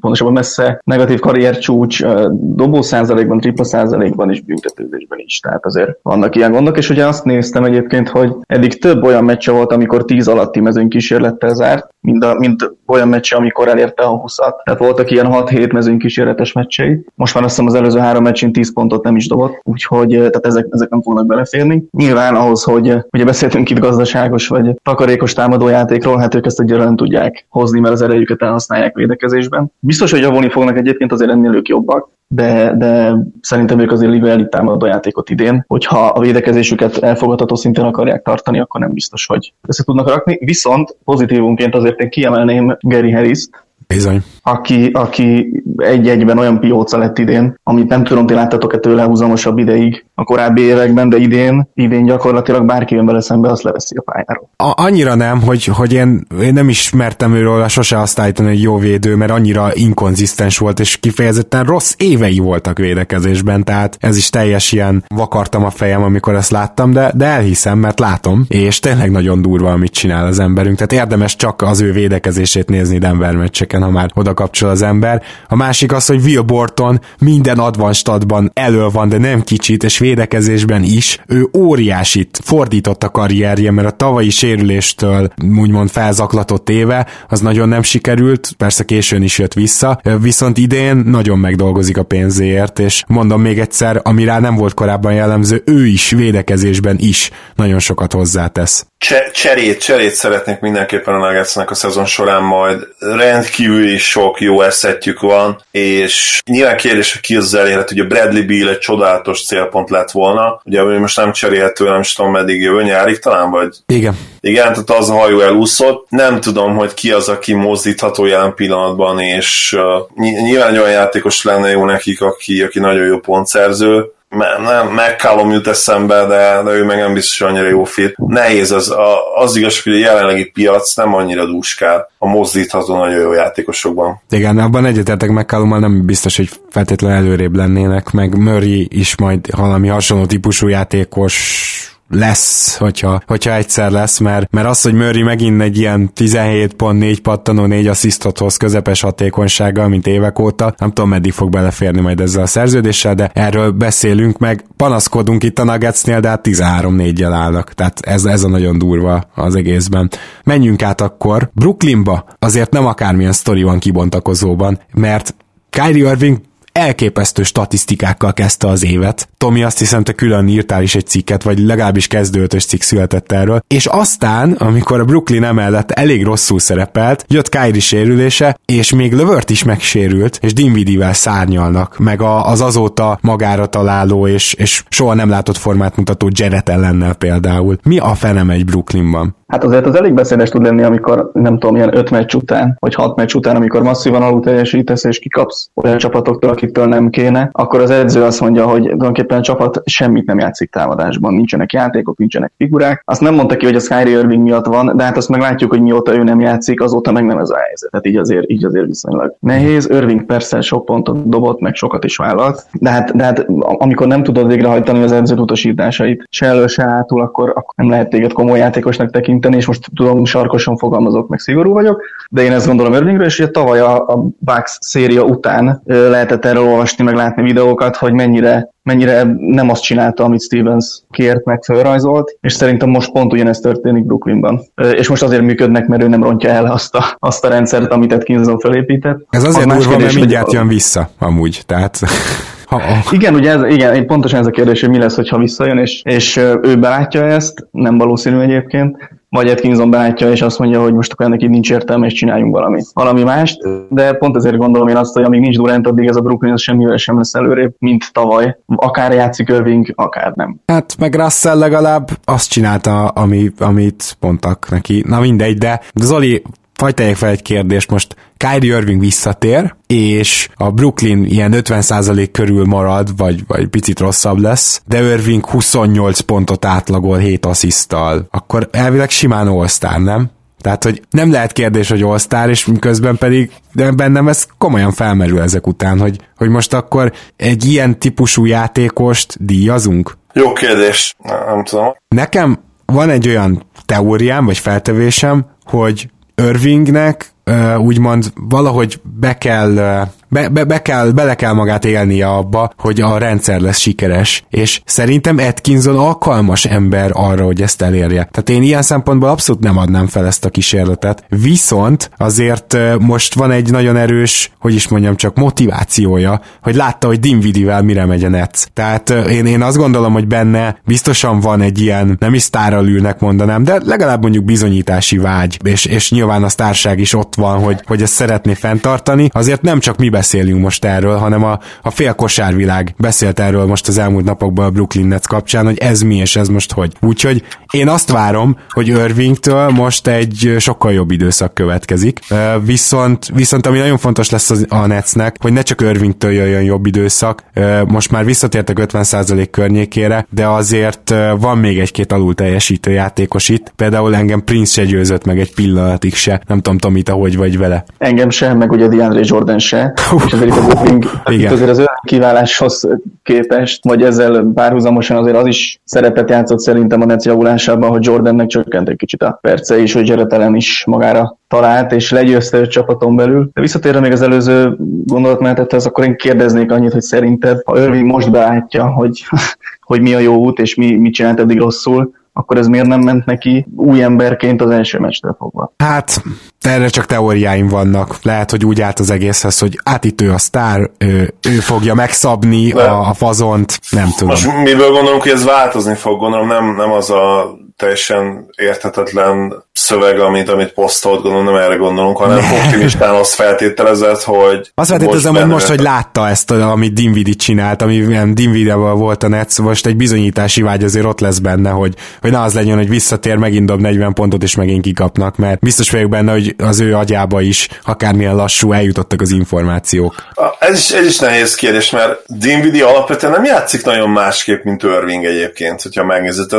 pontosabban messze negatív karriercsúcs dobó százalékban, tripla százalékban és büntetőzésben is. Tehát azért vannak ilyen gondok, és ugye azt néztem egyébként, hogy eddig több olyan meccse volt, amikor 10 alatti mezőny kísérlettel zárt, mint, a, mint olyan meccse, amikor elérte a 20-at. Tehát voltak ilyen 6-7 mezőny kísérletes meccsei. Most már azt hiszem az előző három meccsén 10 pontot nem is dobott, úgyhogy tehát ezek, ezek nem fognak beleférni. Nyilván ahhoz, hogy ugye beszéltünk itt gazdaságos vagy takarékos támadójátékról, hát ők ezt egyre nem tudják hozni, mert az erejüket elhasználják védekezésben. Biztos, hogy javulni fognak egyébként, azért ennél ők jobbak, de, de szerintem ők azért liga elit támadó játékot idén, hogyha a védekezésüket elfogadható szinten akarják tartani, akkor nem biztos, hogy össze tudnak rakni. Viszont pozitívunként azért én kiemelném Gary Harris-t, Bizony. Aki, aki egy-egyben olyan pióca lett idén, amit nem tudom, ti láttatok-e tőle húzamosabb ideig a korábbi években, de idén, idén gyakorlatilag bárki jön vele szembe, azt leveszi a pályáról. A, annyira nem, hogy, hogy én, én nem ismertem őről sose azt állítani, hogy jó védő, mert annyira inkonzisztens volt, és kifejezetten rossz évei voltak védekezésben, tehát ez is teljes ilyen vakartam a fejem, amikor ezt láttam, de, de elhiszem, mert látom, és tényleg nagyon durva, amit csinál az emberünk, tehát érdemes csak az ő védekezését nézni Denver meccseken, ha már oda kapcsol az ember. A másik az, hogy Will Borton minden advanstadban elő van, de nem kicsit, és védekezésben is. Ő óriásit fordított a karrierje, mert a tavalyi sérüléstől úgymond felzaklatott éve, az nagyon nem sikerült, persze későn is jött vissza, viszont idén nagyon megdolgozik a pénzéért, és mondom még egyszer, ami nem volt korábban jellemző, ő is védekezésben is nagyon sokat hozzátesz. Cserét, cserét szeretnék mindenképpen a Nuggetsnek a szezon során majd. Rendkívül is sok jó eszetjük van, és nyilván kérdés, hogy ki az elérhet, ugye Bradley Beal egy csodálatos célpont lett volna, ugye most nem cserélhető, nem is tudom meddig jövő nyárig talán, vagy? Igen. Igen, tehát az a hajó elúszott. Nem tudom, hogy ki az, aki mozdítható jelen pillanatban, és uh, nyilván olyan játékos lenne jó nekik, aki, aki nagyon jó pontszerző, nem, McCallum jut eszembe, de, de ő meg nem biztos, hogy annyira jó fit. Nehéz az, a, az igaz, hogy a jelenlegi piac nem annyira dúskál a mozdítható nagyon jó játékosokban. Igen, abban egyetértek McCallummal nem biztos, hogy feltétlenül előrébb lennének, meg Murray is majd valami hasonló típusú játékos lesz, hogyha, hogyha egyszer lesz, mert, mert az, hogy Murray megint egy ilyen 17 pont, 4 pattanó, 4 asszisztot hoz közepes hatékonysággal, mint évek óta, nem tudom, meddig fog beleférni majd ezzel a szerződéssel, de erről beszélünk, meg panaszkodunk itt a Nuggetsnél, de hát 13-4-jel állnak, tehát ez, ez a nagyon durva az egészben. Menjünk át akkor Brooklynba, azért nem akármilyen sztori van kibontakozóban, mert Kyrie Irving elképesztő statisztikákkal kezdte az évet. Tomi azt hiszem, te külön írtál is egy cikket, vagy legalábbis kezdőtös cikk született erről. És aztán, amikor a Brooklyn emellett elég rosszul szerepelt, jött Kyrie sérülése, és még Lövört is megsérült, és Dinwiddie-vel szárnyalnak, meg a, az azóta magára találó és, és soha nem látott formát mutató Jared ellennel például. Mi a fenem egy Brooklynban? Hát azért az elég beszédes tud lenni, amikor nem tudom, ilyen öt meccs után, vagy hat meccs után, amikor masszívan alul teljesítesz, és kikapsz olyan csapatoktól, akiktől nem kéne, akkor az edző azt mondja, hogy tulajdonképpen a csapat semmit nem játszik támadásban, nincsenek játékok, nincsenek figurák. Azt nem mondta ki, hogy ez Kyrie Irving miatt van, de hát azt meglátjuk, hogy mióta ő nem játszik, azóta meg nem ez a helyzet. Tehát így azért, így azért viszonylag nehéz. Irving persze sok pontot dobott, meg sokat is vállalt, de hát, de hát amikor nem tudod végrehajtani az edző utasításait, se elő, se hátul, akkor, akkor nem lehet téged komoly játékosnak tekinteni, és most tudom, sarkosan fogalmazok, meg szigorú vagyok, de én ezt gondolom Irvingről, és ugye tavaly a, a Bucks széria után lehetett erről olvasni, meg látni videókat, hogy mennyire mennyire nem azt csinálta, amit Stevens kért, meg felrajzolt, és szerintem most pont ugyanezt történik Brooklynban. És most azért működnek, mert ő nem rontja el azt a, azt a rendszert, amit Atkinson felépített. Ez azért durva, mert mindjárt jön vissza, amúgy. Tehát ha. Igen, ugye ez, igen, pontosan ez a kérdés, hogy mi lesz, ha visszajön, és, és ő belátja ezt, nem valószínű egyébként, vagy Atkinson belátja, és azt mondja, hogy most akkor ennek így nincs értelme, és csináljunk valami, valami mást, de pont ezért gondolom én azt, hogy amíg nincs Durant, addig ez a Brooklyn az semmivel sem lesz előrébb, mint tavaly. Akár játszik Irving, akár nem. Hát meg Russell legalább azt csinálta, ami, amit mondtak neki. Na mindegy, de Zoli, fajtáljak fel egy kérdést, most Kyrie Irving visszatér, és a Brooklyn ilyen 50% körül marad, vagy, vagy picit rosszabb lesz, de Irving 28 pontot átlagol 7 asszisztal, akkor elvileg simán all nem? Tehát, hogy nem lehet kérdés, hogy all és közben pedig de bennem ez komolyan felmerül ezek után, hogy, hogy most akkor egy ilyen típusú játékost díjazunk? Jó kérdés, nem tudom. Nekem van egy olyan teóriám, vagy feltevésem, hogy Irvingnek úgymond valahogy be kell be, be, be kell, bele kell magát élnie abba, hogy a rendszer lesz sikeres, és szerintem Atkinson alkalmas ember arra, hogy ezt elérje. Tehát én ilyen szempontból abszolút nem adnám fel ezt a kísérletet. Viszont azért most van egy nagyon erős, hogy is mondjam, csak motivációja, hogy látta, hogy Dinvidivel mire megy a Nets. Tehát én, én azt gondolom, hogy benne biztosan van egy ilyen, nem is sztárral ülnek mondanám, de legalább mondjuk bizonyítási vágy, és, és nyilván a sztárság is ott van, hogy, hogy ezt szeretné fenntartani. Azért nem csak mi beszélünk most erről, hanem a, a fél kosárvilág beszélt erről most az elmúlt napokban a Brooklyn Nets kapcsán, hogy ez mi és ez most hogy. Úgyhogy én azt várom, hogy Irvingtől most egy sokkal jobb időszak következik. Viszont, viszont ami nagyon fontos lesz a Netsnek, hogy ne csak Irvingtől jöjjön jobb időszak, most már visszatértek 50% környékére, de azért van még egy-két alul teljesítő játékos itt. Például engem Prince se győzött meg egy pillanatig se. Nem tudom, Tomita, hogy vagy vele. Engem sem, meg ugye DeAndre Jordan se és azért itt a doping, itt azért az olyan kiváláshoz képest, vagy ezzel párhuzamosan azért az is szerepet játszott szerintem a net javulásában, hogy Jordannek csökkent egy kicsit a perce is, hogy Jared is magára talált, és legyőzte a csapaton belül. De visszatérve még az előző gondolatmenetethez, akkor én kérdeznék annyit, hogy szerinted, ha Irving most beállítja, hogy, hogy mi a jó út, és mi, mit csinált eddig rosszul, akkor ez miért nem ment neki új emberként az első meccstől fogva? Hát, erre csak teóriáim vannak. Lehet, hogy úgy állt az egészhez, hogy át itt ő a sztár, ő, ő fogja megszabni a, a fazont, nem tudom. Most miből gondolom, hogy ez változni fog, gondolom nem, nem az a teljesen érthetetlen szöveg, amit, amit posztolt, gondolom nem erre gondolunk, hanem optimistán azt feltételezett, hogy Azt feltételezem, hogy most, hogy látta ezt, amit Dinvidi csinált, ami Dinvidivel volt a Netsz, most egy bizonyítási vágy azért ott lesz benne, hogy, hogy na az legyen, hogy visszatér, megint dob 40 pontot, és megint kikapnak, mert biztos vagyok benne, hogy az ő agyába is, akármilyen lassú, eljutottak az információk. Ez is, ez is nehéz kérdés, mert Dinvidi alapvetően nem játszik nagyon másképp, mint Irving egyébként, hogyha megnézed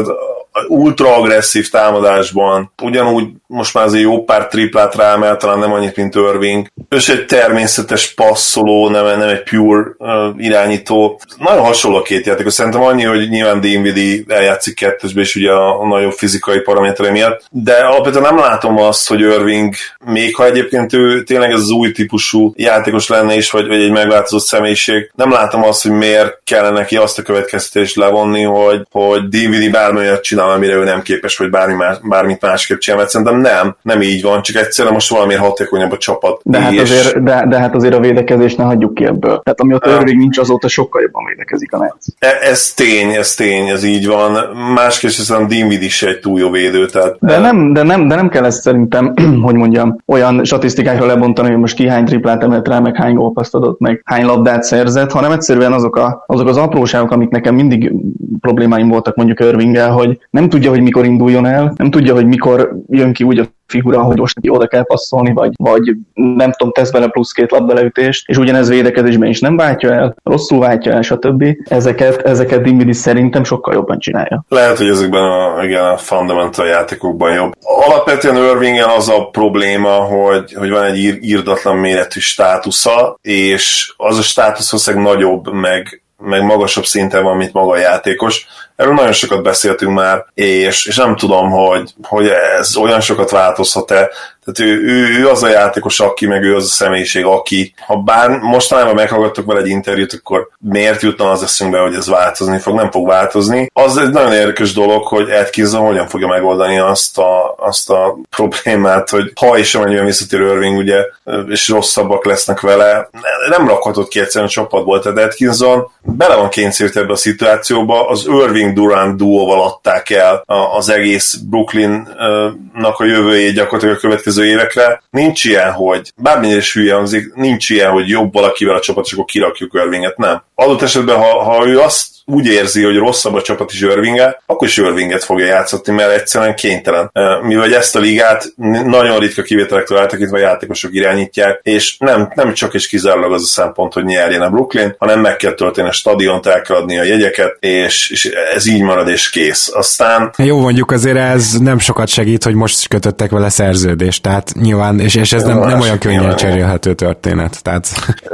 ultra agresszív támadásban, ugyanúgy most már azért jó pár triplát rámel, talán nem annyit, mint Irving. És egy természetes passzoló, nem, nem egy pure uh, irányító. Nagyon hasonló a két játék. Szerintem annyi, hogy nyilván Dinwiddie eljátszik kettesbe, és ugye a, a nagyobb fizikai paramétere miatt. De alapvetően nem látom azt, hogy Irving, még ha egyébként ő tényleg az új típusú játékos lenne is, vagy, vagy egy megváltozott személyiség, nem látom azt, hogy miért kellene neki azt a következtetést levonni, hogy, hogy Dinwiddie bármilyen csinál csinál, amire ő nem képes, vagy bármi más, bármit másképp csinál, mert szerintem nem, nem így van, csak egyszerűen most valamiért hatékonyabb a csapat. De hát, és... azért, de, de hát azért a védekezést ne hagyjuk ki ebből. Tehát ami a Irving nincs, azóta sokkal jobban védekezik a Nets. E, ez tény, ez tény, ez így van. Másképp szerintem Dinvid is egy túl jó védő. Tehát... De, nem, de, nem, de nem kell ezt szerintem, hogy mondjam, olyan statisztikákra lebontani, hogy most ki hány triplát emelt rá, meg hány gólpaszt adott, meg hány labdát szerzett, hanem egyszerűen azok, a, azok az apróságok, amik nekem mindig problémáim voltak mondjuk Irvinggel, hogy nem tudja, hogy mikor induljon el, nem tudja, hogy mikor jön ki úgy a figura, hogy most neki oda kell passzolni, vagy, vagy nem tudom, tesz bele plusz két labdaleütést, és ugyanez védekezésben is nem váltja el, rosszul váltja el, stb. Ezeket, ezeket Dinwiddie szerintem sokkal jobban csinálja. Lehet, hogy ezekben a, igen, a fundamental játékokban jobb. Alapvetően irving az a probléma, hogy, hogy van egy ír, írdatlan méretű státusza, és az a státusz nagyobb, meg meg magasabb szinten van, mint maga a játékos. Erről nagyon sokat beszéltünk már, és, és nem tudom, hogy, hogy ez olyan sokat változhat-e. Tehát ő, ő, ő az a játékos, aki, meg ő az a személyiség, aki, ha bár mostanában meghallgattuk vele egy interjút, akkor miért jutna az eszünkbe, hogy ez változni fog, nem fog változni. Az egy nagyon érdekes dolog, hogy Atkinson hogyan fogja megoldani azt a, azt a problémát, hogy ha is amennyiben visszatér Irving, ugye, és rosszabbak lesznek vele, nem rakhatott ki egyszerűen a csapatból, tehát Atkinson bele van kényszerült ebbe a szituációba, az Irving Durant duóval adták el az egész Brooklyn-nak a jövőjét gyakorlatilag a következő évekre. Nincs ilyen, hogy bármilyen is hülye hangzik, nincs ilyen, hogy jobb valakivel a csapat, és akkor kirakjuk Irvinget, nem. Adott esetben, ha, ha ő azt úgy érzi, hogy rosszabb a csapat is Irvinge, akkor is Irvinget fogja játszatni, mert egyszerűen kénytelen. Mivel ezt a ligát nagyon ritka kivételektől eltekintve játékosok irányítják, és nem, nem csak és kizárólag az a szempont, hogy nyerjen a Brooklyn, hanem meg kell tölteni a stadiont, el kell adni a jegyeket, és, és ez így marad és kész. Aztán... Jó, mondjuk azért ez nem sokat segít, hogy most kötöttek vele szerződést, tehát nyilván, és, és ez nem, nem olyan könnyen cserélhető történet. Tehát...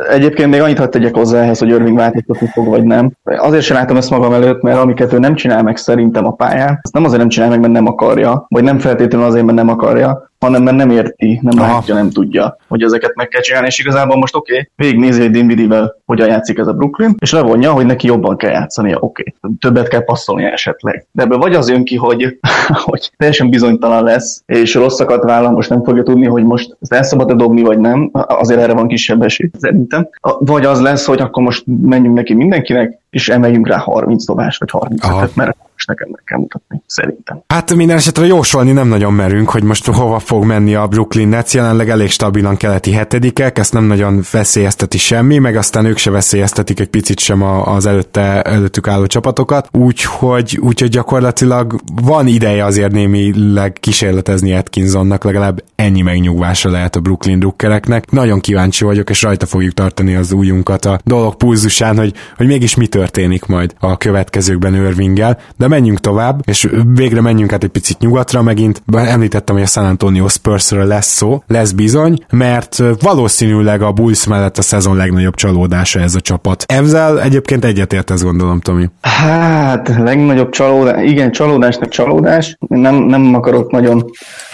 Egyébként még annyit hadd tegyek hozzá ehhez, hogy Irving változtatni fog, vagy nem. Azért sem látom ezt magam előtt, mert amiket ő nem csinál meg szerintem a pályán, azt nem azért nem csinál meg, mert nem akarja, vagy nem feltétlenül azért, mert nem akarja, hanem mert nem érti, nem Aha. látja, nem tudja, hogy ezeket meg kell csinálni, és igazából most oké, okay, végignézi egy Dinwiddie-vel, hogyan játszik ez a Brooklyn, és levonja, hogy neki jobban kell játszania, oké, okay. többet kell passzolni esetleg. De ebből vagy az jön ki, hogy, hogy teljesen bizonytalan lesz, és rosszakat vállal, most nem fogja tudni, hogy most ezt el szabad-e dobni, vagy nem, azért erre van kisebb esély, szerintem. Vagy az lesz, hogy akkor most menjünk neki mindenkinek, és emeljünk rá 30 dobást, vagy 30 mert most nekem meg kell mutatni, szerintem. Hát minden esetre jósolni nem nagyon merünk, hogy most hova fog menni a Brooklyn Nets, jelenleg elég stabilan keleti hetedikek, ezt nem nagyon veszélyezteti semmi, meg aztán ők se veszélyeztetik egy picit sem az előtte, előttük álló csapatokat, úgyhogy, úgyhogy gyakorlatilag van ideje azért némileg kísérletezni Atkinsonnak, legalább ennyi megnyugvása lehet a Brooklyn drukkereknek. Nagyon kíváncsi vagyok, és rajta fogjuk tartani az újunkat a dolog pulzusán, hogy, hogy mégis mi történik majd a következőkben Irvinggel, de menjünk tovább, és végre menjünk át egy picit nyugatra megint. Említettem, hogy a San Antonio Spursről lesz szó, lesz bizony, mert valószínűleg a Bulls mellett a szezon legnagyobb csalódása ez a csapat. Ezzel egyébként egyetértesz gondolom, Tomi. Hát, legnagyobb csalódás, igen, csalódásnak csalódás. Nem, nem akarok nagyon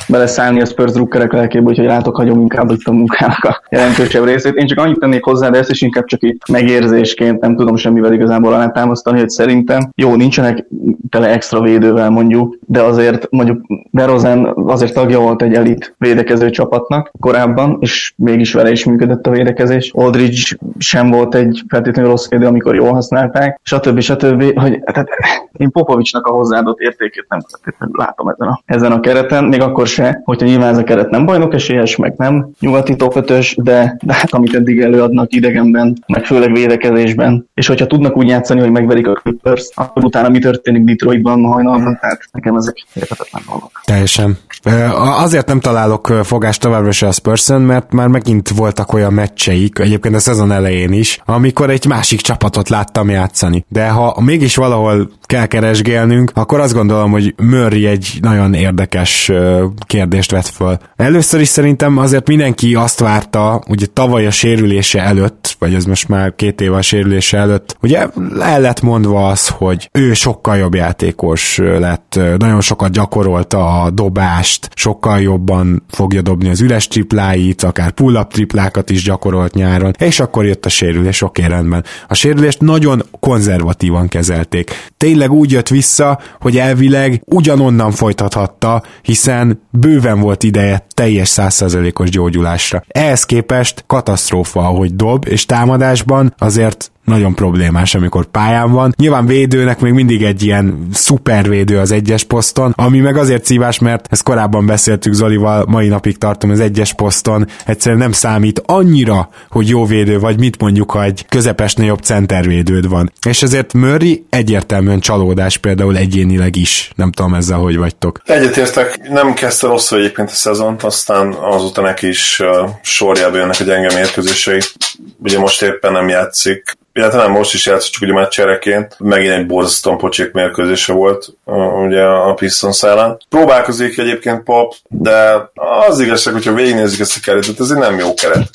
beleszállni a Spurs drukkerek lelkébe, úgyhogy látok hagyom inkább itt a munkának a jelentősebb részét. Én csak annyit tennék hozzá, de ezt is inkább csak itt megérzésként, nem tudom semmivel igazából alátámasztani, hogy szerintem jó, nincsenek tele extra védővel mondjuk, de azért mondjuk DeRozan azért tagja volt egy elit védekező csapatnak korábban, és mégis vele is működött a védekezés. Aldridge sem volt egy feltétlenül rossz védő, amikor jól használták, stb. stb. Hogy, tehát én Popovicsnak a hozzáadott értékét nem feltétlenül látom ezen a, ezen a kereten, még akkor se, hogyha nyilván ez a keret nem bajnok esélyes, meg nem nyugati topötös, de, de hát amit eddig előadnak idegenben, meg főleg védekezésben, és hogyha tudnak úgy játszani, hogy megverik a Clippers, akkor utána mi történik Detroitban hajnalban, tehát nekem ezek érthetetlen dolgok. Teljesen. Azért nem találok fogást továbbra se a spurs mert már megint voltak olyan meccseik, egyébként a szezon elején is, amikor egy másik csapatot láttam játszani. De ha mégis valahol kell keresgélnünk, akkor azt gondolom, hogy Murray egy nagyon érdekes kérdést vett föl. Először is szerintem azért mindenki azt várta, ugye tavaly a sérülése előtt, vagy ez most már két éve a sérülése előtt, ugye el lett mondva az, hogy ő sokkal jobb játékos lett, nagyon sokat gyakorolta a dobást, sokkal jobban fogja dobni az üres tripláit, akár pull-up triplákat is gyakorolt nyáron, és akkor jött a sérülés, oké, rendben. A sérülést nagyon konzervatívan kezelték. Tényleg úgy jött vissza, hogy elvileg ugyanonnan folytathatta, hiszen bőven volt ideje teljes százszerzelékos gyógyulásra. Ehhez képest katasztrófa, ahogy dob, és támadásban azért nagyon problémás, amikor pályán van. Nyilván védőnek még mindig egy ilyen szupervédő az egyes poszton, ami meg azért szívás, mert ezt korábban beszéltük Zolival, mai napig tartom az egyes poszton, egyszerűen nem számít annyira, hogy jó védő vagy, mit mondjuk, ha egy közepesnél jobb centervédőd van. És ezért Murray egyértelműen csalódás például egyénileg is. Nem tudom ezzel, hogy vagytok. Egyetértek, nem kezdte rosszul egyébként a szezont, aztán azóta neki is uh, sorjába jönnek a gyenge mérkőzései. Ugye most éppen nem játszik, illetve nem most is játszott, csak ugye meccsereként. Megint egy borzasztóan pocsék mérkőzése volt ugye a Pistons ellen. Próbálkozik egyébként Pop, de az igazság, hogyha végignézzük ezt a keretet, ez egy nem jó keret.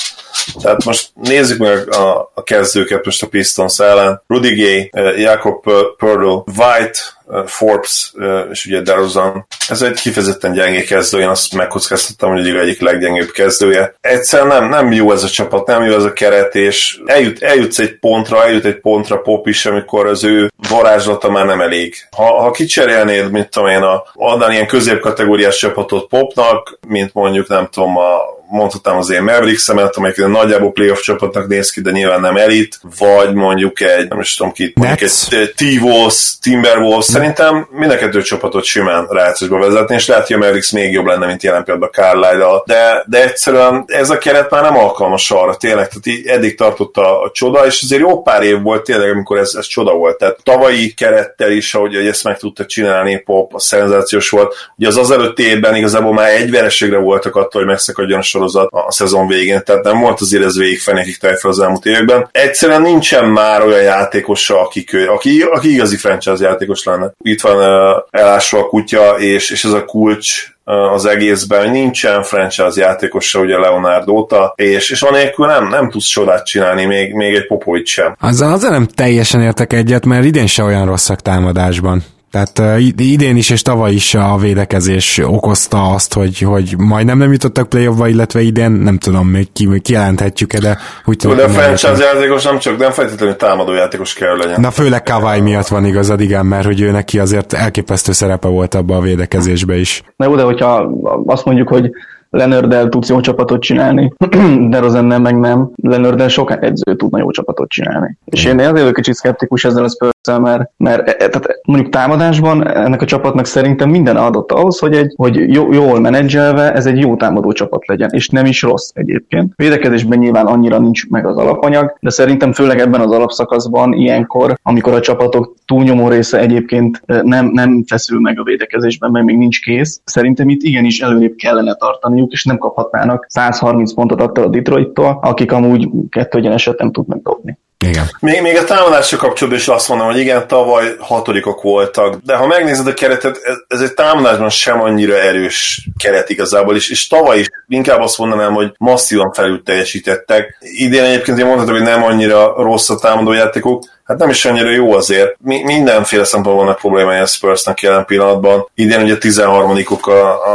Tehát most nézzük meg a, a kezdőket most a Pistons ellen. Rudy Gay, Jakob Purdle, White, Forbes és ugye DeRozan. Ez egy kifejezetten gyengé kezdő, én azt megkockáztattam, hogy egy egyik leggyengébb kezdője. Egyszerűen nem, nem jó ez a csapat, nem jó ez a keret, és eljut, eljutsz egy pontra, eljut egy pontra Pop is, amikor az ő varázslata már nem elég. Ha, ha kicserélnéd, mint tudom én, a, adnál ilyen középkategóriás csapatot Popnak, mint mondjuk nem tudom, a mondhatnám az én Mavericks-emet, amelyik nagyjából playoff csapatnak néz ki, de nyilván nem elit, vagy mondjuk egy, nem is tudom ki, mondjuk egy T-Wolves, Timberwolves, szerintem mind a kettő csapatot simán rájátszásba vezetni, és lehet, hogy a Mavericks még jobb lenne, mint jelen pillanatban carlisle de, de egyszerűen ez a keret már nem alkalmas arra, tényleg, tehát eddig tartott a, a csoda, és azért jó pár év volt tényleg, amikor ez, ez csoda volt. Tehát tavalyi kerettel is, ahogy, hogy ezt meg tudta csinálni, pop, a szenzációs volt. Ugye az azelőtt évben igazából már egy vereségre voltak attól, hogy megszakadjon a sorozat a szezon végén, tehát nem volt azért ez végig fenékig fel az elmúlt években. Egyszerűen nincsen már olyan játékos, aki, aki, aki igazi franchise játékos lenne. Itt van uh, elásva a kutya, és, és ez a kulcs az egészben, nincsen franchise játékosa ugye Leonardo óta, és, és anélkül nem, nem tudsz csodát csinálni, még, még egy Popovic sem. Azzal, azzal nem teljesen értek egyet, mert idén se olyan rosszak támadásban. Tehát idén is és tavaly is a védekezés okozta azt, hogy, hogy majdnem nem jutottak play illetve idén nem tudom, még ki, kijelenthetjük-e, de úgy tudom. De a franchise játékos nem csak, nem feltétlenül támadó játékos kell legyen. Na főleg Kawai miatt van igazad, igen, mert hogy ő neki azért elképesztő szerepe volt abban a védekezésbe is. Na jó, de hogyha azt mondjuk, hogy Leonarddel tudsz jó csapatot csinálni, de Rozennel meg nem. Leonarddel sok edző tudna jó csapatot csinálni. És én azért vagyok kicsit szkeptikus ezzel a spurs mert, mert e, tehát mondjuk támadásban ennek a csapatnak szerintem minden adott ahhoz, hogy, egy, hogy jó, jól menedzselve ez egy jó támadó csapat legyen, és nem is rossz egyébként. Védekezésben nyilván annyira nincs meg az alapanyag, de szerintem főleg ebben az alapszakaszban ilyenkor, amikor a csapatok túlnyomó része egyébként e, nem, nem feszül meg a védekezésben, mert még nincs kész, szerintem itt igenis előrébb kellene tartani kapniuk, és nem kaphatnának 130 pontot attól a Detroittól, akik amúgy kettő egyeneset nem tudnak dobni. Igen. Még, még a támadásra kapcsolatban is azt mondom, hogy igen, tavaly hatodikok voltak, de ha megnézed a keretet, ez, ez egy támadásban sem annyira erős keret igazából, és, és tavaly is inkább azt mondanám, hogy masszívan felül teljesítettek. Idén egyébként én mondhatom, hogy nem annyira rossz a támadójátékok, hát nem is annyira jó azért. Mi, mindenféle szempontból vannak problémái a Spursnak jelen pillanatban. Idén ugye 13 a,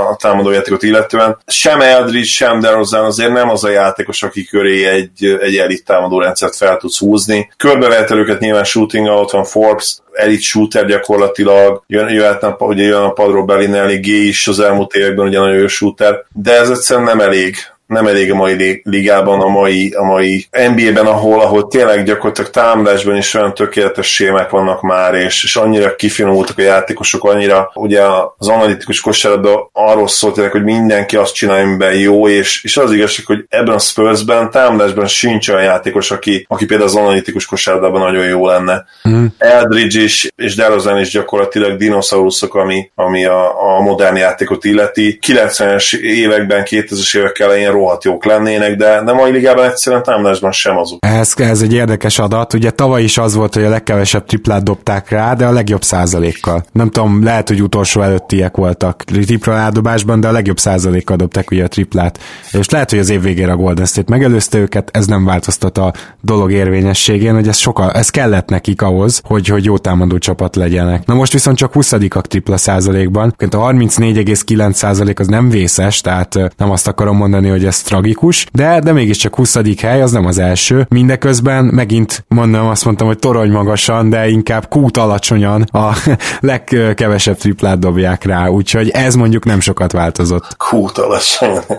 a támadójátékot illetően. Sem Eldridge, sem DeRozan azért nem az a játékos, aki köré egy, egy elit támadó rendszert fel tudsz húzni. Körbevehet őket nyilván shooting ott van Forbes, elit shooter gyakorlatilag, jön, jöhetne, ugye jön a padról Bellinelli, G is az elmúlt években ugye nagyon jó shooter, de ez egyszerűen nem elég nem elég a mai ligában, a mai, a mai NBA-ben, ahol, ahol tényleg gyakorlatilag támadásban is olyan tökéletes sémek vannak már, és, és annyira kifinomultak a játékosok, annyira ugye az analitikus kosárlabda arról szólt tényleg, hogy mindenki azt csinálja, amiben jó, és, és az igazság, hogy ebben a Spursben támadásban sincs olyan játékos, aki, aki például az analitikus kosárlabdában nagyon jó lenne. Mm. Eldridge is, és DeRozan is gyakorlatilag dinoszauruszok, ami, ami a, a modern játékot illeti. 90-es években, 2000-es évek elején rohadt jók lennének, de, de mai ligában egyszerűen támadásban sem azok. Ez, ez egy érdekes adat. Ugye tavaly is az volt, hogy a legkevesebb triplát dobták rá, de a legjobb százalékkal. Nem tudom, lehet, hogy utolsó előttiek voltak tripla rádobásban, de a legjobb százalékkal dobták ugye a triplát. És lehet, hogy az év végére a Golden State megelőzte őket, ez nem változtat a dolog érvényességén, hogy ez sokkal, ez kellett nekik ahhoz, hogy, hogy jó támadó csapat legyenek. Na most viszont csak 20 a tripla százalékban. A 34,9 százalék az nem vészes, tehát nem azt akarom mondani, hogy ez tragikus, de, de mégiscsak 20. hely, az nem az első. Mindeközben megint mondom, azt mondtam, hogy torony magasan, de inkább kút alacsonyan a legkevesebb triplát dobják rá, úgyhogy ez mondjuk nem sokat változott. Kút alacsonyan,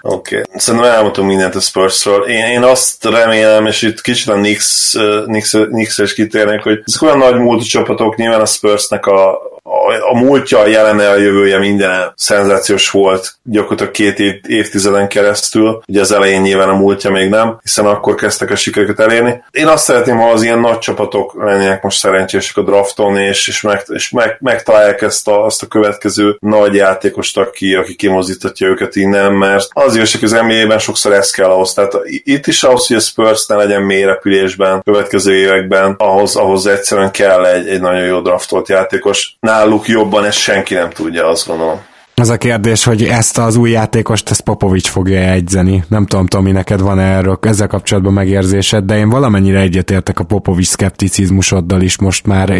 Oké. Okay. Szerintem elmondtunk mindent a Spursról. Én, én azt remélem, és itt kicsit a Knicks, Knicks, Knicks is kitérnek, hogy ezek olyan nagy múltú csapatok, nyilván a Spursnek a, a, múltja, a jelene, a jövője minden szenzációs volt gyakorlatilag két év, évtizeden keresztül. Ugye az elején nyilván a múltja még nem, hiszen akkor kezdtek a sikereket elérni. Én azt szeretném, ha az ilyen nagy csapatok lennének most szerencsések a drafton, és, és, meg, és meg, megtalálják ezt a, azt a következő nagy játékost, aki, aki kimozdítatja őket innen, mert az hogy az NBA-ben sokszor ez kell ahhoz. Tehát itt is ahhoz, hogy a Spurs ne legyen mély repülésben következő években, ahhoz, ahhoz egyszerűen kell egy, egy nagyon jó draftolt játékos. Náluk jobban ezt senki nem tudja, azt gondolom. Az a kérdés, hogy ezt az új játékost, ezt Popovics fogja egyzeni. Nem tudom, Tomi, neked van erről ezzel kapcsolatban megérzésed, de én valamennyire egyetértek a Popovics szkepticizmusoddal is most már.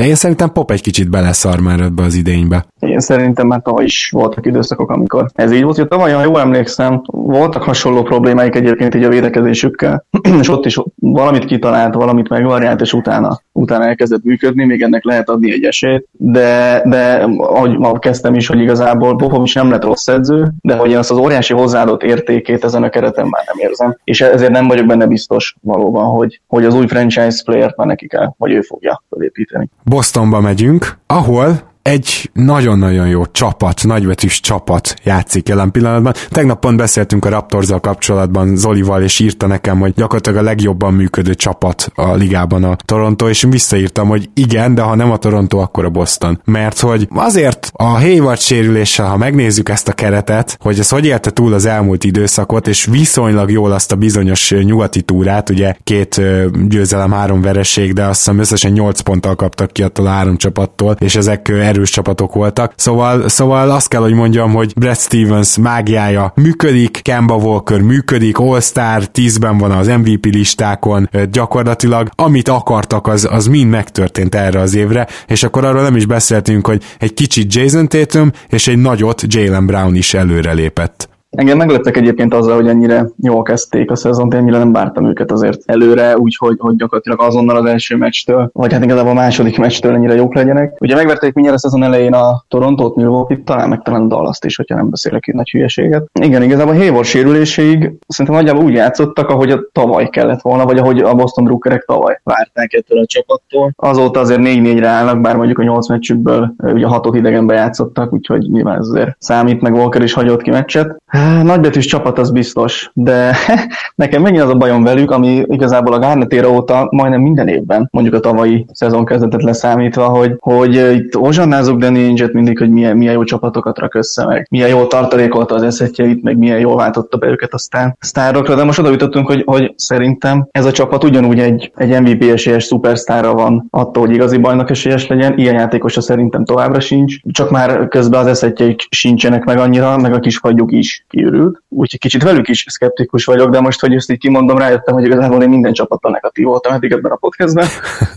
De én szerintem Pop egy kicsit beleszar már ebbe az idénybe. Én szerintem már tavaly is voltak időszakok, amikor ez így volt. Hogy tavaly, ha jól emlékszem, voltak hasonló problémáik egyébként így a védekezésükkel, és ott is valamit kitalált, valamit megvariált, és utána, utána elkezdett működni, még ennek lehet adni egy esélyt. De, de ahogy ma kezdtem is, hogy igazából Popovics nem lett rossz edző, de hogy én azt az óriási hozzáadott értékét ezen a kereten már nem érzem. És ezért nem vagyok benne biztos valóban, hogy, hogy az új franchise player-t már neki kell, vagy ő fogja felépíteni. Bostonba megyünk, ahol egy nagyon-nagyon jó csapat, nagybetűs csapat játszik jelen pillanatban. Tegnap pont beszéltünk a raptors kapcsolatban Zolival, és írta nekem, hogy gyakorlatilag a legjobban működő csapat a ligában a Toronto, és visszaírtam, hogy igen, de ha nem a Toronto, akkor a Boston. Mert hogy azért a Hayward sérüléssel, ha megnézzük ezt a keretet, hogy ez hogy élte túl az elmúlt időszakot, és viszonylag jól azt a bizonyos nyugati túrát, ugye két győzelem, három vereség, de azt hiszem összesen 8 ponttal kaptak ki attól a három csapattól, és ezek erős csapatok voltak. Szóval, szóval azt kell, hogy mondjam, hogy Brad Stevens mágiája működik, Kemba Walker működik, All-Star 10-ben van az MVP listákon, gyakorlatilag amit akartak, az, az mind megtörtént erre az évre, és akkor arról nem is beszéltünk, hogy egy kicsit Jason Tatum és egy nagyot Jalen Brown is előrelépett. Engem megleptek egyébként azzal, hogy ennyire jól kezdték a szezont, ennyire nem vártam őket azért előre, úgyhogy hogy gyakorlatilag azonnal az első meccstől, vagy hát igazából a második meccstől ennyire jók legyenek. Ugye megverték mindjárt a szezon elején a Torontót, Milwaukee, talán meg talán dallas is, hogyha nem beszélek itt nagy hülyeséget. Igen, igazából a Hayward sérüléséig szerintem nagyjából úgy játszottak, ahogy a tavaly kellett volna, vagy ahogy a Boston Druckerek tavaly várták ettől a csapattól. Azóta azért 4-4-re állnak, bár mondjuk a 8 meccsükből ugye 6 idegenbe játszottak, úgyhogy nyilván ez azért számít, meg Walker is hagyott ki meccset. Nagybetűs csapat az biztos, de nekem megint az a bajom velük, ami igazából a Garnet óta majdnem minden évben, mondjuk a tavalyi szezon kezdetet leszámítva, hogy, hogy itt ozsannázok Danny Ainge-et mindig, hogy milyen, milyen jó csapatokat rak össze, meg milyen jól tartalékolta az eszetjeit, meg milyen jól váltotta be őket aztán sztárokra, de most oda jutottunk, hogy, hogy szerintem ez a csapat ugyanúgy egy, egy MVP esélyes szupersztárra van attól, hogy igazi bajnok esélyes legyen, ilyen játékosa szerintem továbbra sincs, csak már közben az eszetjeik sincsenek meg annyira, meg a kis fagyuk is kiürült, úgyhogy kicsit velük is szkeptikus vagyok, de most, hogy ezt így kimondom, rájöttem, hogy igazából én minden csapattal negatív voltam eddig ebben a podcastben,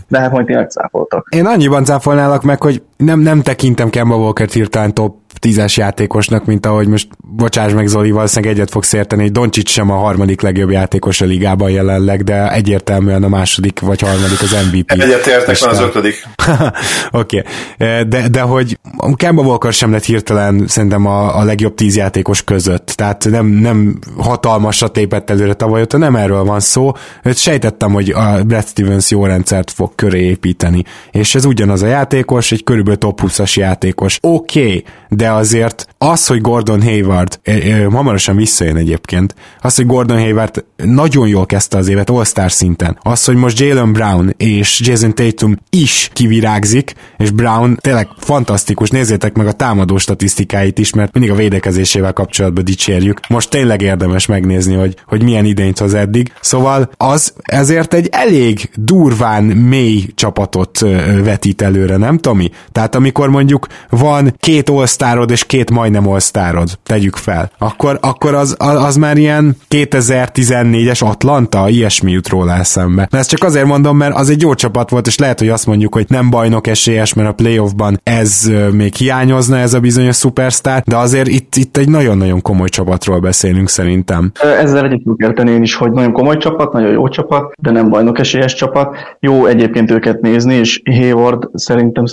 de hát majd tényleg cáfoltak. Én annyiban cáfolnálak meg, hogy nem, nem tekintem Kemba Walker-t hirtelen top tízes játékosnak, mint ahogy most, bocsáss meg Zoli, valószínűleg egyet fogsz érteni, hogy Doncsics sem a harmadik legjobb játékos a ligában jelenleg, de egyértelműen a második vagy harmadik az MVP. Egyet értek, van az ötödik. Oké, okay. de, de hogy Kemba Walker sem lett hirtelen szerintem a, a legjobb tíz játékos között, tehát nem, nem hatalmasat tépett előre tavaly, ott nem erről van szó, őt sejtettem, hogy a Brad Stevens jó rendszert fog köré építeni, és ez ugyanaz a játékos, egy körülbelül top 20-as játékos. Oké, okay, de azért az, hogy Gordon Hayward, hamarosan visszajön egyébként, az, hogy Gordon Hayward nagyon jól kezdte az évet All-Star szinten, az, hogy most Jalen Brown és Jason Tatum is kivirágzik, és Brown tényleg fantasztikus, nézzétek meg a támadó statisztikáit is, mert mindig a védekezésével kapcsolatban dicsérjük. Most tényleg érdemes megnézni, hogy, hogy milyen idényt hoz eddig. Szóval az ezért egy elég durván mély csapatot vetít előre, nem Tomi? Tehát amikor mondjuk van két all all és két majdnem all tegyük fel, akkor, akkor az, az már ilyen 2014-es Atlanta, ilyesmi jut róla eszembe. De ezt csak azért mondom, mert az egy jó csapat volt, és lehet, hogy azt mondjuk, hogy nem bajnok esélyes, mert a playoffban ez még hiányozna, ez a bizonyos szupersztár, de azért itt, itt egy nagyon-nagyon komoly csapatról beszélünk szerintem. Ezzel egyet érteni én is, hogy nagyon komoly csapat, nagyon jó csapat, de nem bajnok esélyes csapat. Jó egyébként őket nézni, és Hayward szerintem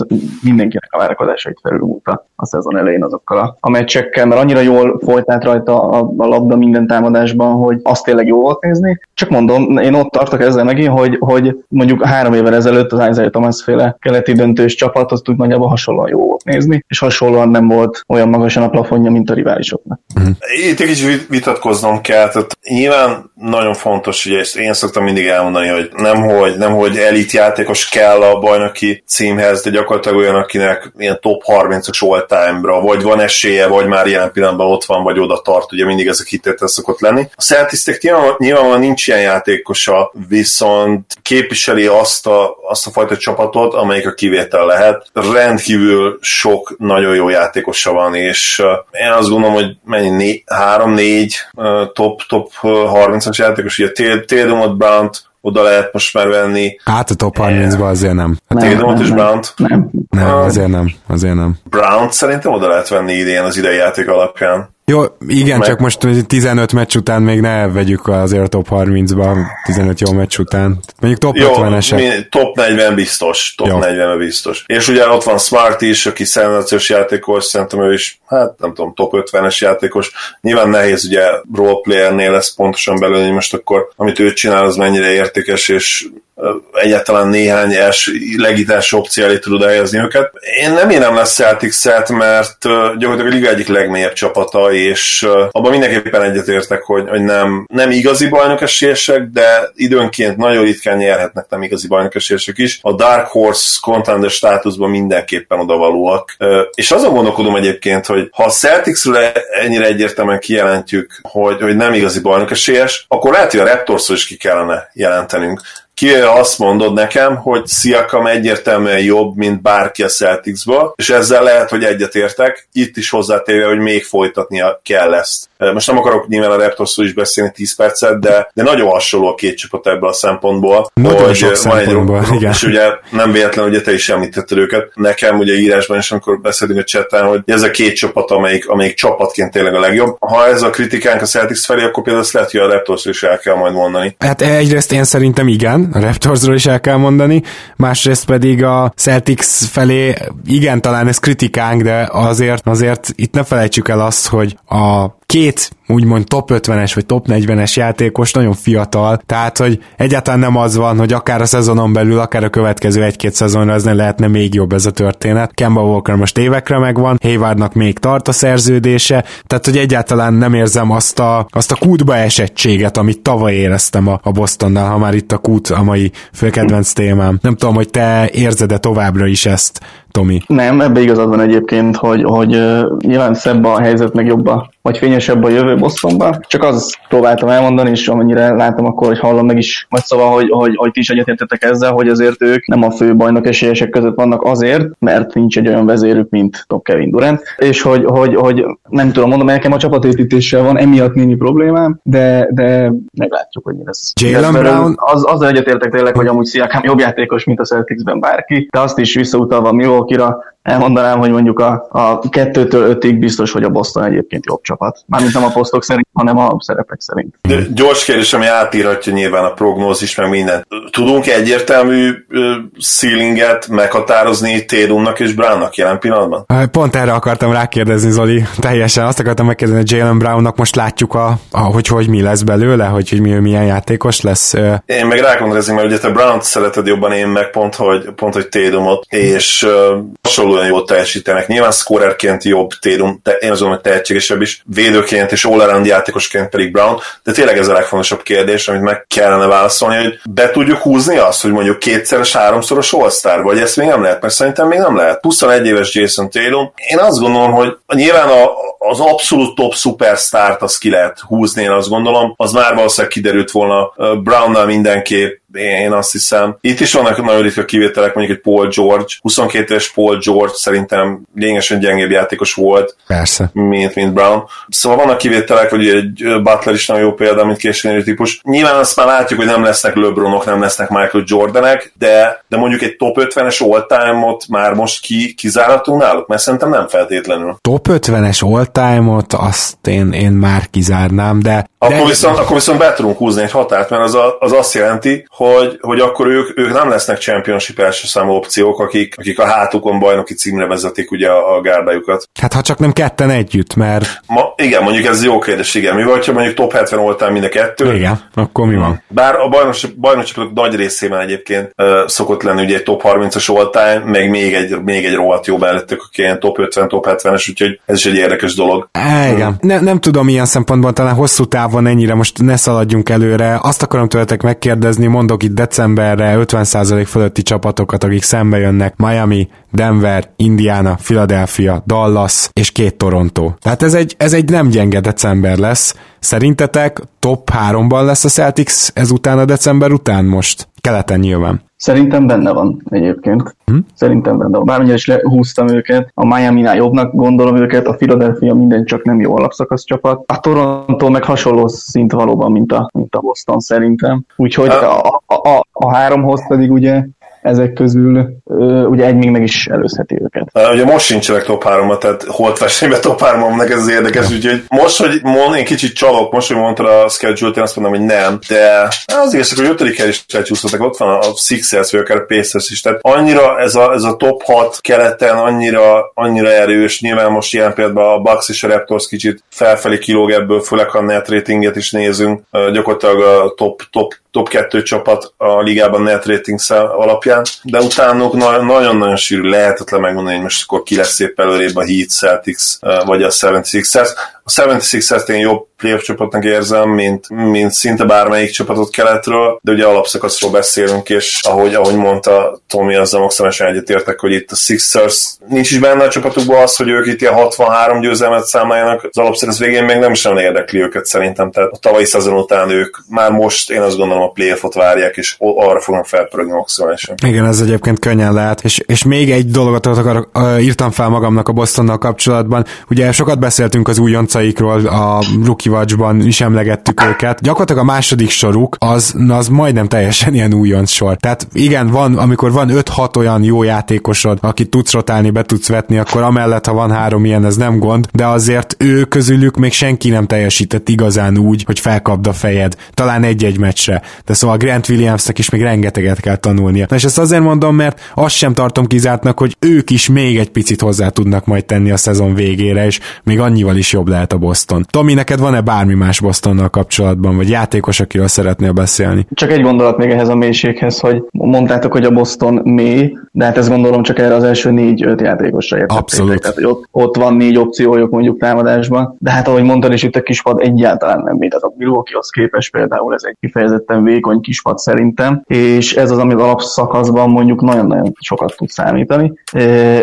mindenkinek a várakozásait felülmúlta a szezon elején azokkal a, a meccsekkel, mert annyira jól folytált rajta a, a labda minden támadásban, hogy azt tényleg jó volt nézni. Csak mondom, én ott tartok ezzel megint, hogy, hogy mondjuk három évvel ezelőtt az Isaiah Thomas féle keleti döntős csapat, az tud nagyjából hasonlóan jó volt nézni, és hasonlóan nem volt olyan magasan a plafonja, mint a riválisoknak. Uh-huh. Itt egy kicsit vitatkoznom kell, tehát nyilván nagyon fontos, ugye ezt én szoktam mindig elmondani, hogy nem hogy, nem hogy elit játékos kell a bajnoki címhez, de gyakorlatilag olyan, akinek ilyen top 30-as all-time time-ra, vagy van esélye, vagy már jelen pillanatban ott van, vagy oda tart, ugye mindig ez a kitétel szokott lenni. A Celticsnek nyilvánvalóan, nyilvánvalóan nincs ilyen játékosa, viszont képviseli azt a, azt a fajta csapatot, amelyik a kivétel lehet. Rendkívül sok nagyon jó játékosa van, és én azt gondolom, hogy mennyi, 3-4 top, top 30-as játékos, ugye Tatumot, Brown-t, oda lehet most már venni. Hát a top 30-ba azért nem. A Tatumot és Brown-t? Nem. Nem, azért nem, azért nem. brown szerintem oda lehet venni idén az idei játék alapján. Jó, igen, Meg... csak most 15 meccs után még ne vegyük azért a top 30-ba, 15 jó meccs után. Mondjuk top 50-esek. Top 40 biztos, top jó. 40 biztos. És ugye ott van Smart is, aki szenzációs játékos, szerintem ő is, hát nem tudom, top 50-es játékos. Nyilván nehéz ugye roleplayernél lesz pontosan belőle, hogy most akkor amit ő csinál, az mennyire értékes, és egyáltalán néhány els, legitás opció elé tudod helyezni őket. Én nem érem lesz Celtics-et, mert gyakorlatilag a liga egyik legmélyebb csapata, és abban mindenképpen egyetértek, hogy, hogy nem, nem igazi bajnokesélyesek, de időnként nagyon ritkán nyerhetnek nem igazi bajnokesélyesek is. A Dark Horse contender státuszban mindenképpen odavalóak. És azon gondolkodom egyébként, hogy ha a Celticsről ennyire egyértelműen kijelentjük, hogy, hogy nem igazi bajnokesélyes, akkor lehet, hogy a Raptorsról is ki kellene jelentenünk ki azt mondod nekem, hogy Siakam egyértelműen jobb, mint bárki a Celticsből, és ezzel lehet, hogy egyetértek, itt is hozzátéve, hogy még folytatnia kell ezt. Most nem akarok nyilván a Raptorsról is beszélni 10 percet, de, de nagyon hasonló a két csapat ebből a szempontból. Nagyon hogy sok van egy, igen. És ugye nem véletlen, hogy te is említetted őket. Nekem ugye írásban is, amikor beszélünk a chatten, hogy ez a két csapat, amelyik, amelyik csapatként tényleg a legjobb. Ha ez a kritikánk a Celtics felé, akkor például ezt lehet, hogy a Raptorsról is el kell majd mondani. Hát egyrészt én szerintem igen, a Raptorsról is el kell mondani, másrészt pedig a Celtics felé, igen, talán ez kritikánk, de azért, azért itt ne felejtsük el azt, hogy a két úgymond top 50-es vagy top 40-es játékos nagyon fiatal, tehát hogy egyáltalán nem az van, hogy akár a szezonon belül, akár a következő egy-két szezonra ez ne lehetne még jobb ez a történet. Kemba Walker most évekre megvan, Haywardnak még tart a szerződése, tehát hogy egyáltalán nem érzem azt a, azt a kútba esettséget, amit tavaly éreztem a, a Bostonnál, ha már itt a kút a mai főkedvenc témám. Nem tudom, hogy te érzed-e továbbra is ezt, Tomi. Nem, ebbe igazad van egyébként, hogy, hogy uh, nyilván szebb a helyzet, meg jobb a, vagy fényesebb a jövő Bostonba. Csak az próbáltam elmondani, és amennyire látom akkor, hogy hallom meg is, vagy szóval, hogy, hogy, hogy ti is egyetértetek ezzel, hogy azért ők nem a fő bajnok esélyesek között vannak azért, mert nincs egy olyan vezérük, mint Top Kevin Durant, és hogy, hogy, hogy nem tudom mondom, nekem a csapatépítéssel van emiatt némi problémám, de, de meglátjuk, hogy mi lesz. Jalen Brown? Az, az egyetértek tényleg, hogy amúgy Sziakám jobb játékos, mint a Celticsben bárki, de azt is visszautalva Milwaukee-ra, elmondanám, hogy mondjuk a, a kettőtől ötig biztos, hogy a Boston egyébként jobb csapat. Mármint nem a posztok szerint, hanem a szerepek szerint. De gyors kérdés, ami átírhatja nyilván a prognózis, meg minden. Tudunk egyértelmű ceilinget meghatározni Tédumnak és Brownnak jelen pillanatban? Pont erre akartam rákérdezni, Zoli. Teljesen azt akartam megkérdezni, hogy Jalen Brownnak most látjuk, a, a, hogy, hogy mi lesz belőle, hogy, hogy mi, milyen játékos lesz. Én meg rákondozni, mert ugye te Brown-t szereted jobban, én meg pont, hogy, pont, hogy Tédumot, és uh, hasonlóan jól teljesítenek. Nyilván scorerként jobb Tédum, te, én azon, hogy tehetségesebb is, védőként és all játékosként pedig Brown, de tényleg ez a legfontosabb kérdés, amit meg kellene válaszolni, hogy be tudjuk húzni azt, hogy mondjuk kétszeres, háromszoros all vagy ezt még nem lehet, mert szerintem még nem lehet. 21 éves Jason Tatum, én azt gondolom, hogy nyilván a, az abszolút top superstárt azt ki lehet húzni, én azt gondolom, az már valószínűleg kiderült volna Brownnal mindenképp, én azt hiszem. Itt is vannak nagyon ritka kivételek, mondjuk egy Paul George. 22 éves Paul George szerintem lényegesen gyengébb játékos volt, Persze. mint, mint Brown. Szóval vannak kivételek, vagy egy Butler is nagyon jó példa, mint későn típus. Nyilván azt már látjuk, hogy nem lesznek LeBronok, nem lesznek Michael Jordanek, de, de mondjuk egy top 50-es all-time-ot már most ki, kizáratunk náluk, mert szerintem nem feltétlenül. Top 50-es all-time-ot azt én, én már kizárnám, de akkor, de... viszont, akkor viszont be tudunk húzni egy határt, mert az, a, az azt jelenti, hogy, hogy akkor ők, ők nem lesznek championship első számú opciók, akik, akik a hátukon bajnoki címre vezetik ugye a, a gárdájukat. Hát ha csak nem ketten együtt, mert... Ma, igen, mondjuk ez jó kérdés, igen. Mi vagy, ha mondjuk top 70 voltál mind a kettő? Igen, akkor mi van? Bár a bajnokságok nagy részében egyébként uh, szokott lenni ugye egy top 30-as all meg még egy, még egy rohadt jó belőttük, aki ilyen top 50, top 70-es, úgyhogy ez is egy érdekes dolog. É, igen. Hmm. Ne, nem tudom ilyen szempontból, talán hosszú táv van ennyire, most ne szaladjunk előre. Azt akarom tőletek megkérdezni, mondom mondok itt decemberre 50% fölötti csapatokat, akik szembe jönnek, Miami, Denver, Indiana, Philadelphia, Dallas és két Toronto. Tehát ez egy, ez egy nem gyenge december lesz. Szerintetek top 3-ban lesz a Celtics ezután a december után most? Keleten nyilván. Szerintem benne van egyébként. Hm? Szerintem benne van. Bármilyen is lehúztam őket, a Miami-nál jobbnak gondolom őket, a Philadelphia minden csak nem jó alapszakasz csapat. A Toronto meg hasonló szint valóban, mint a, mint a Boston szerintem. Úgyhogy a, a, a, a háromhoz pedig ugye ezek közül ugye egy még meg is előzheti őket. Ugye most sincsenek top 3 tehát holt versenyben top 3 ez az érdekes, úgyhogy most, hogy mond, én kicsit csalok, most, hogy mondtad a schedule-t, én azt mondom, hogy nem, de az igazság, hogy ötödik el is elcsúszottak, ott van a Sixers, vagy akár a Pacers is, tehát annyira ez a, ez a top 6 keleten annyira, annyira erős, nyilván most ilyen például a Bucks és a Raptors kicsit felfelé kilóg ebből, főleg ha a net ratinget is nézünk, gyakorlatilag a top, top top 2 csapat a ligában net rating alapján, de utánuk nagyon-nagyon sűrű, lehetetlen megmondani, hogy most akkor ki lesz szép előrébb a Heat, Celtics vagy a 76ers. A 76ers-t én jobb playoff csapatnak érzem, mint, mint szinte bármelyik csapatot keletről, de ugye alapszakaszról beszélünk, és ahogy, ahogy mondta Tomi, azzal maximálisan egyetértek, hogy itt a Sixers nincs is benne a csapatukban az, hogy ők itt ilyen 63 győzelmet számoljanak, az alapszakasz végén még nem is nagyon érdekli őket szerintem, tehát a tavalyi szezon után ők már most én azt gondolom a playoffot várják, és arra fognak felpörögni maximálisan. Igen, ez egyébként könnyen lehet, és, és még egy dolgot akarok, írtam fel magamnak a Bostonnal kapcsolatban, ugye sokat beszéltünk az újoncaikról, a rookie Watch-ban is emlegettük őket. Gyakorlatilag a második soruk az, az majdnem teljesen ilyen újonc sor. Tehát igen, van, amikor van 5-6 olyan jó játékosod, akit tudsz rotálni, be tudsz vetni, akkor amellett, ha van három ilyen, ez nem gond, de azért ő közülük még senki nem teljesített igazán úgy, hogy felkapd a fejed. Talán egy-egy meccsre. De szóval Grant Williamsnek is még rengeteget kell tanulnia. Na és ezt azért mondom, mert azt sem tartom kizártnak, hogy ők is még egy picit hozzá tudnak majd tenni a szezon végére, és még annyival is jobb lehet a Boston. Tomi, neked van-e bármi más Bostonnal kapcsolatban, vagy játékos, akiről szeretnél beszélni? Csak egy gondolat még ehhez a mélységhez, hogy mondtátok, hogy a Boston mély, de hát ezt gondolom csak erre az első négy-öt játékosra értették. Abszolút. Tehát, hogy ott, ott, van négy opciójuk mondjuk támadásban, de hát ahogy mondtad is, itt a kispad egyáltalán nem mély. Tehát a Milwaukee-hoz képest például ez egy kifejezetten vékony kispad szerintem, és ez az, ami az alapszakaszban mondjuk nagyon-nagyon sokat tud számítani.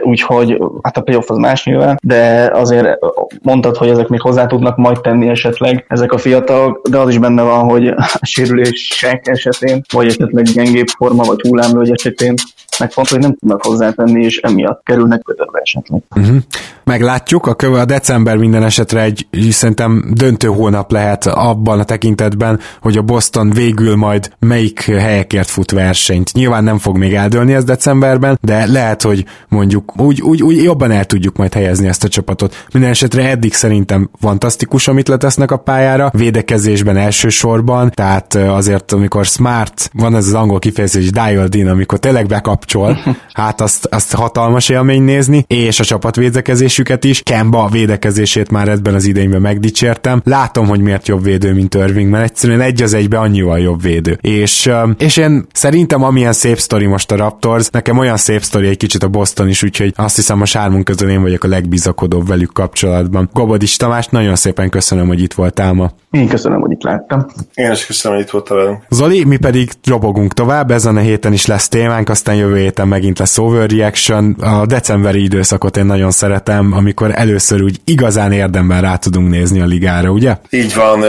Úgyhogy hát a playoff az más nyilván, de azért mondtad, hogy ezek még hozzá tudnak majd tenni esetleg ezek a fiatalok, de az is benne van, hogy a sérülések esetén, vagy esetleg gyengébb forma, vagy hullámlő esetén meg pont, hogy nem tudnak hozzátenni, és emiatt kerülnek ködörbe esetleg. Uh-huh. Meglátjuk, a, köve, a december minden esetre egy szerintem döntő hónap lehet abban a tekintetben, hogy a Boston végül majd melyik helyekért fut versenyt. Nyilván nem fog még eldőlni ez decemberben, de lehet, hogy mondjuk úgy, úgy, úgy jobban el tudjuk majd helyezni ezt a csapatot. Minden esetre eddig szerintem fantasztikus, amit letesznek a pályára, védekezésben elsősorban, tehát azért amikor smart, van ez az angol kifejezés dialed in, amikor tényleg bekapcsol, hát azt, azt hatalmas élmény nézni, és a csapat védekezésüket is. Kemba védekezését már ebben az idényben megdicsértem. Látom, hogy miért jobb védő, mint Irving, mert egyszerűen egy az egybe annyival jobb védő. És, és én szerintem amilyen szép sztori most a Raptors, nekem olyan szép sztori egy kicsit a Boston is, úgyhogy azt hiszem a sármunk közül én vagyok a legbizakodóbb velük kapcsolatban. Gobodis Tamás, nagyon szépen köszönöm, hogy itt voltál ma. Én köszönöm, hogy itt láttam. Én is köszönöm, hogy itt voltál velünk. Zoli, mi pedig robogunk tovább, ezen a héten is lesz témánk, aztán jövő héten megint lesz overreaction. A decemberi időszakot én nagyon szeretem, amikor először úgy igazán érdemben rá tudunk nézni a ligára, ugye? Így van,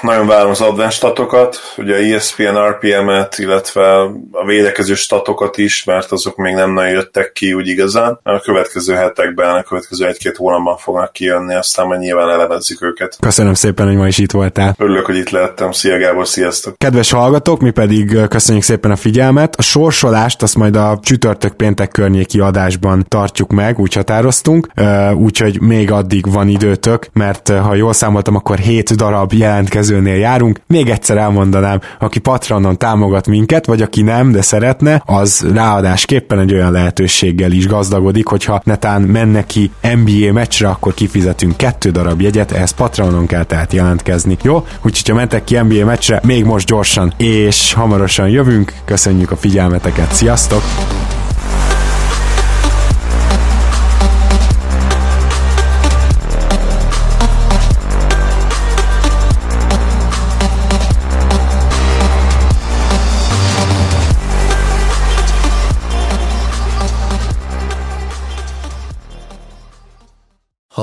nagyon várom az advanced statokat, ugye ESPN RPM-et, illetve a védekező statokat is, mert azok még nem nagyon jöttek ki úgy igazán. A következő hetekben, a következő egy-két hónapban fognak kijönni, aztán majd nyilván elemezzük őket. Köszönöm szépen, hogy ma is itt voltál. Örülök, hogy itt lehettem. Szia Gábor, sziasztok! Kedves hallgatók, mi pedig köszönjük szépen a figyelmet. A sorsolást azt majd a csütörtök péntek környéki adásban tartjuk meg, úgy határoztunk, úgyhogy még addig van időtök, mert ha jól számoltam, akkor 7 darab jelentkezőnél járunk. Még egyszer elmondanám, aki Patronon támogat minket, vagy aki nem, de szeretne, az ráadásképpen egy olyan lehetőséggel is gazdagodik, hogyha netán menne ki NBA meccsre, akkor kifizetünk kettő darab jegyet, ehhez Patronon kell tehát jelentkezni. Jó? Úgyhogy ha mentek ki NBA meccsre, még most gyorsan és hamarosan jövünk. Köszönjük a figyelmeteket, sziasztok!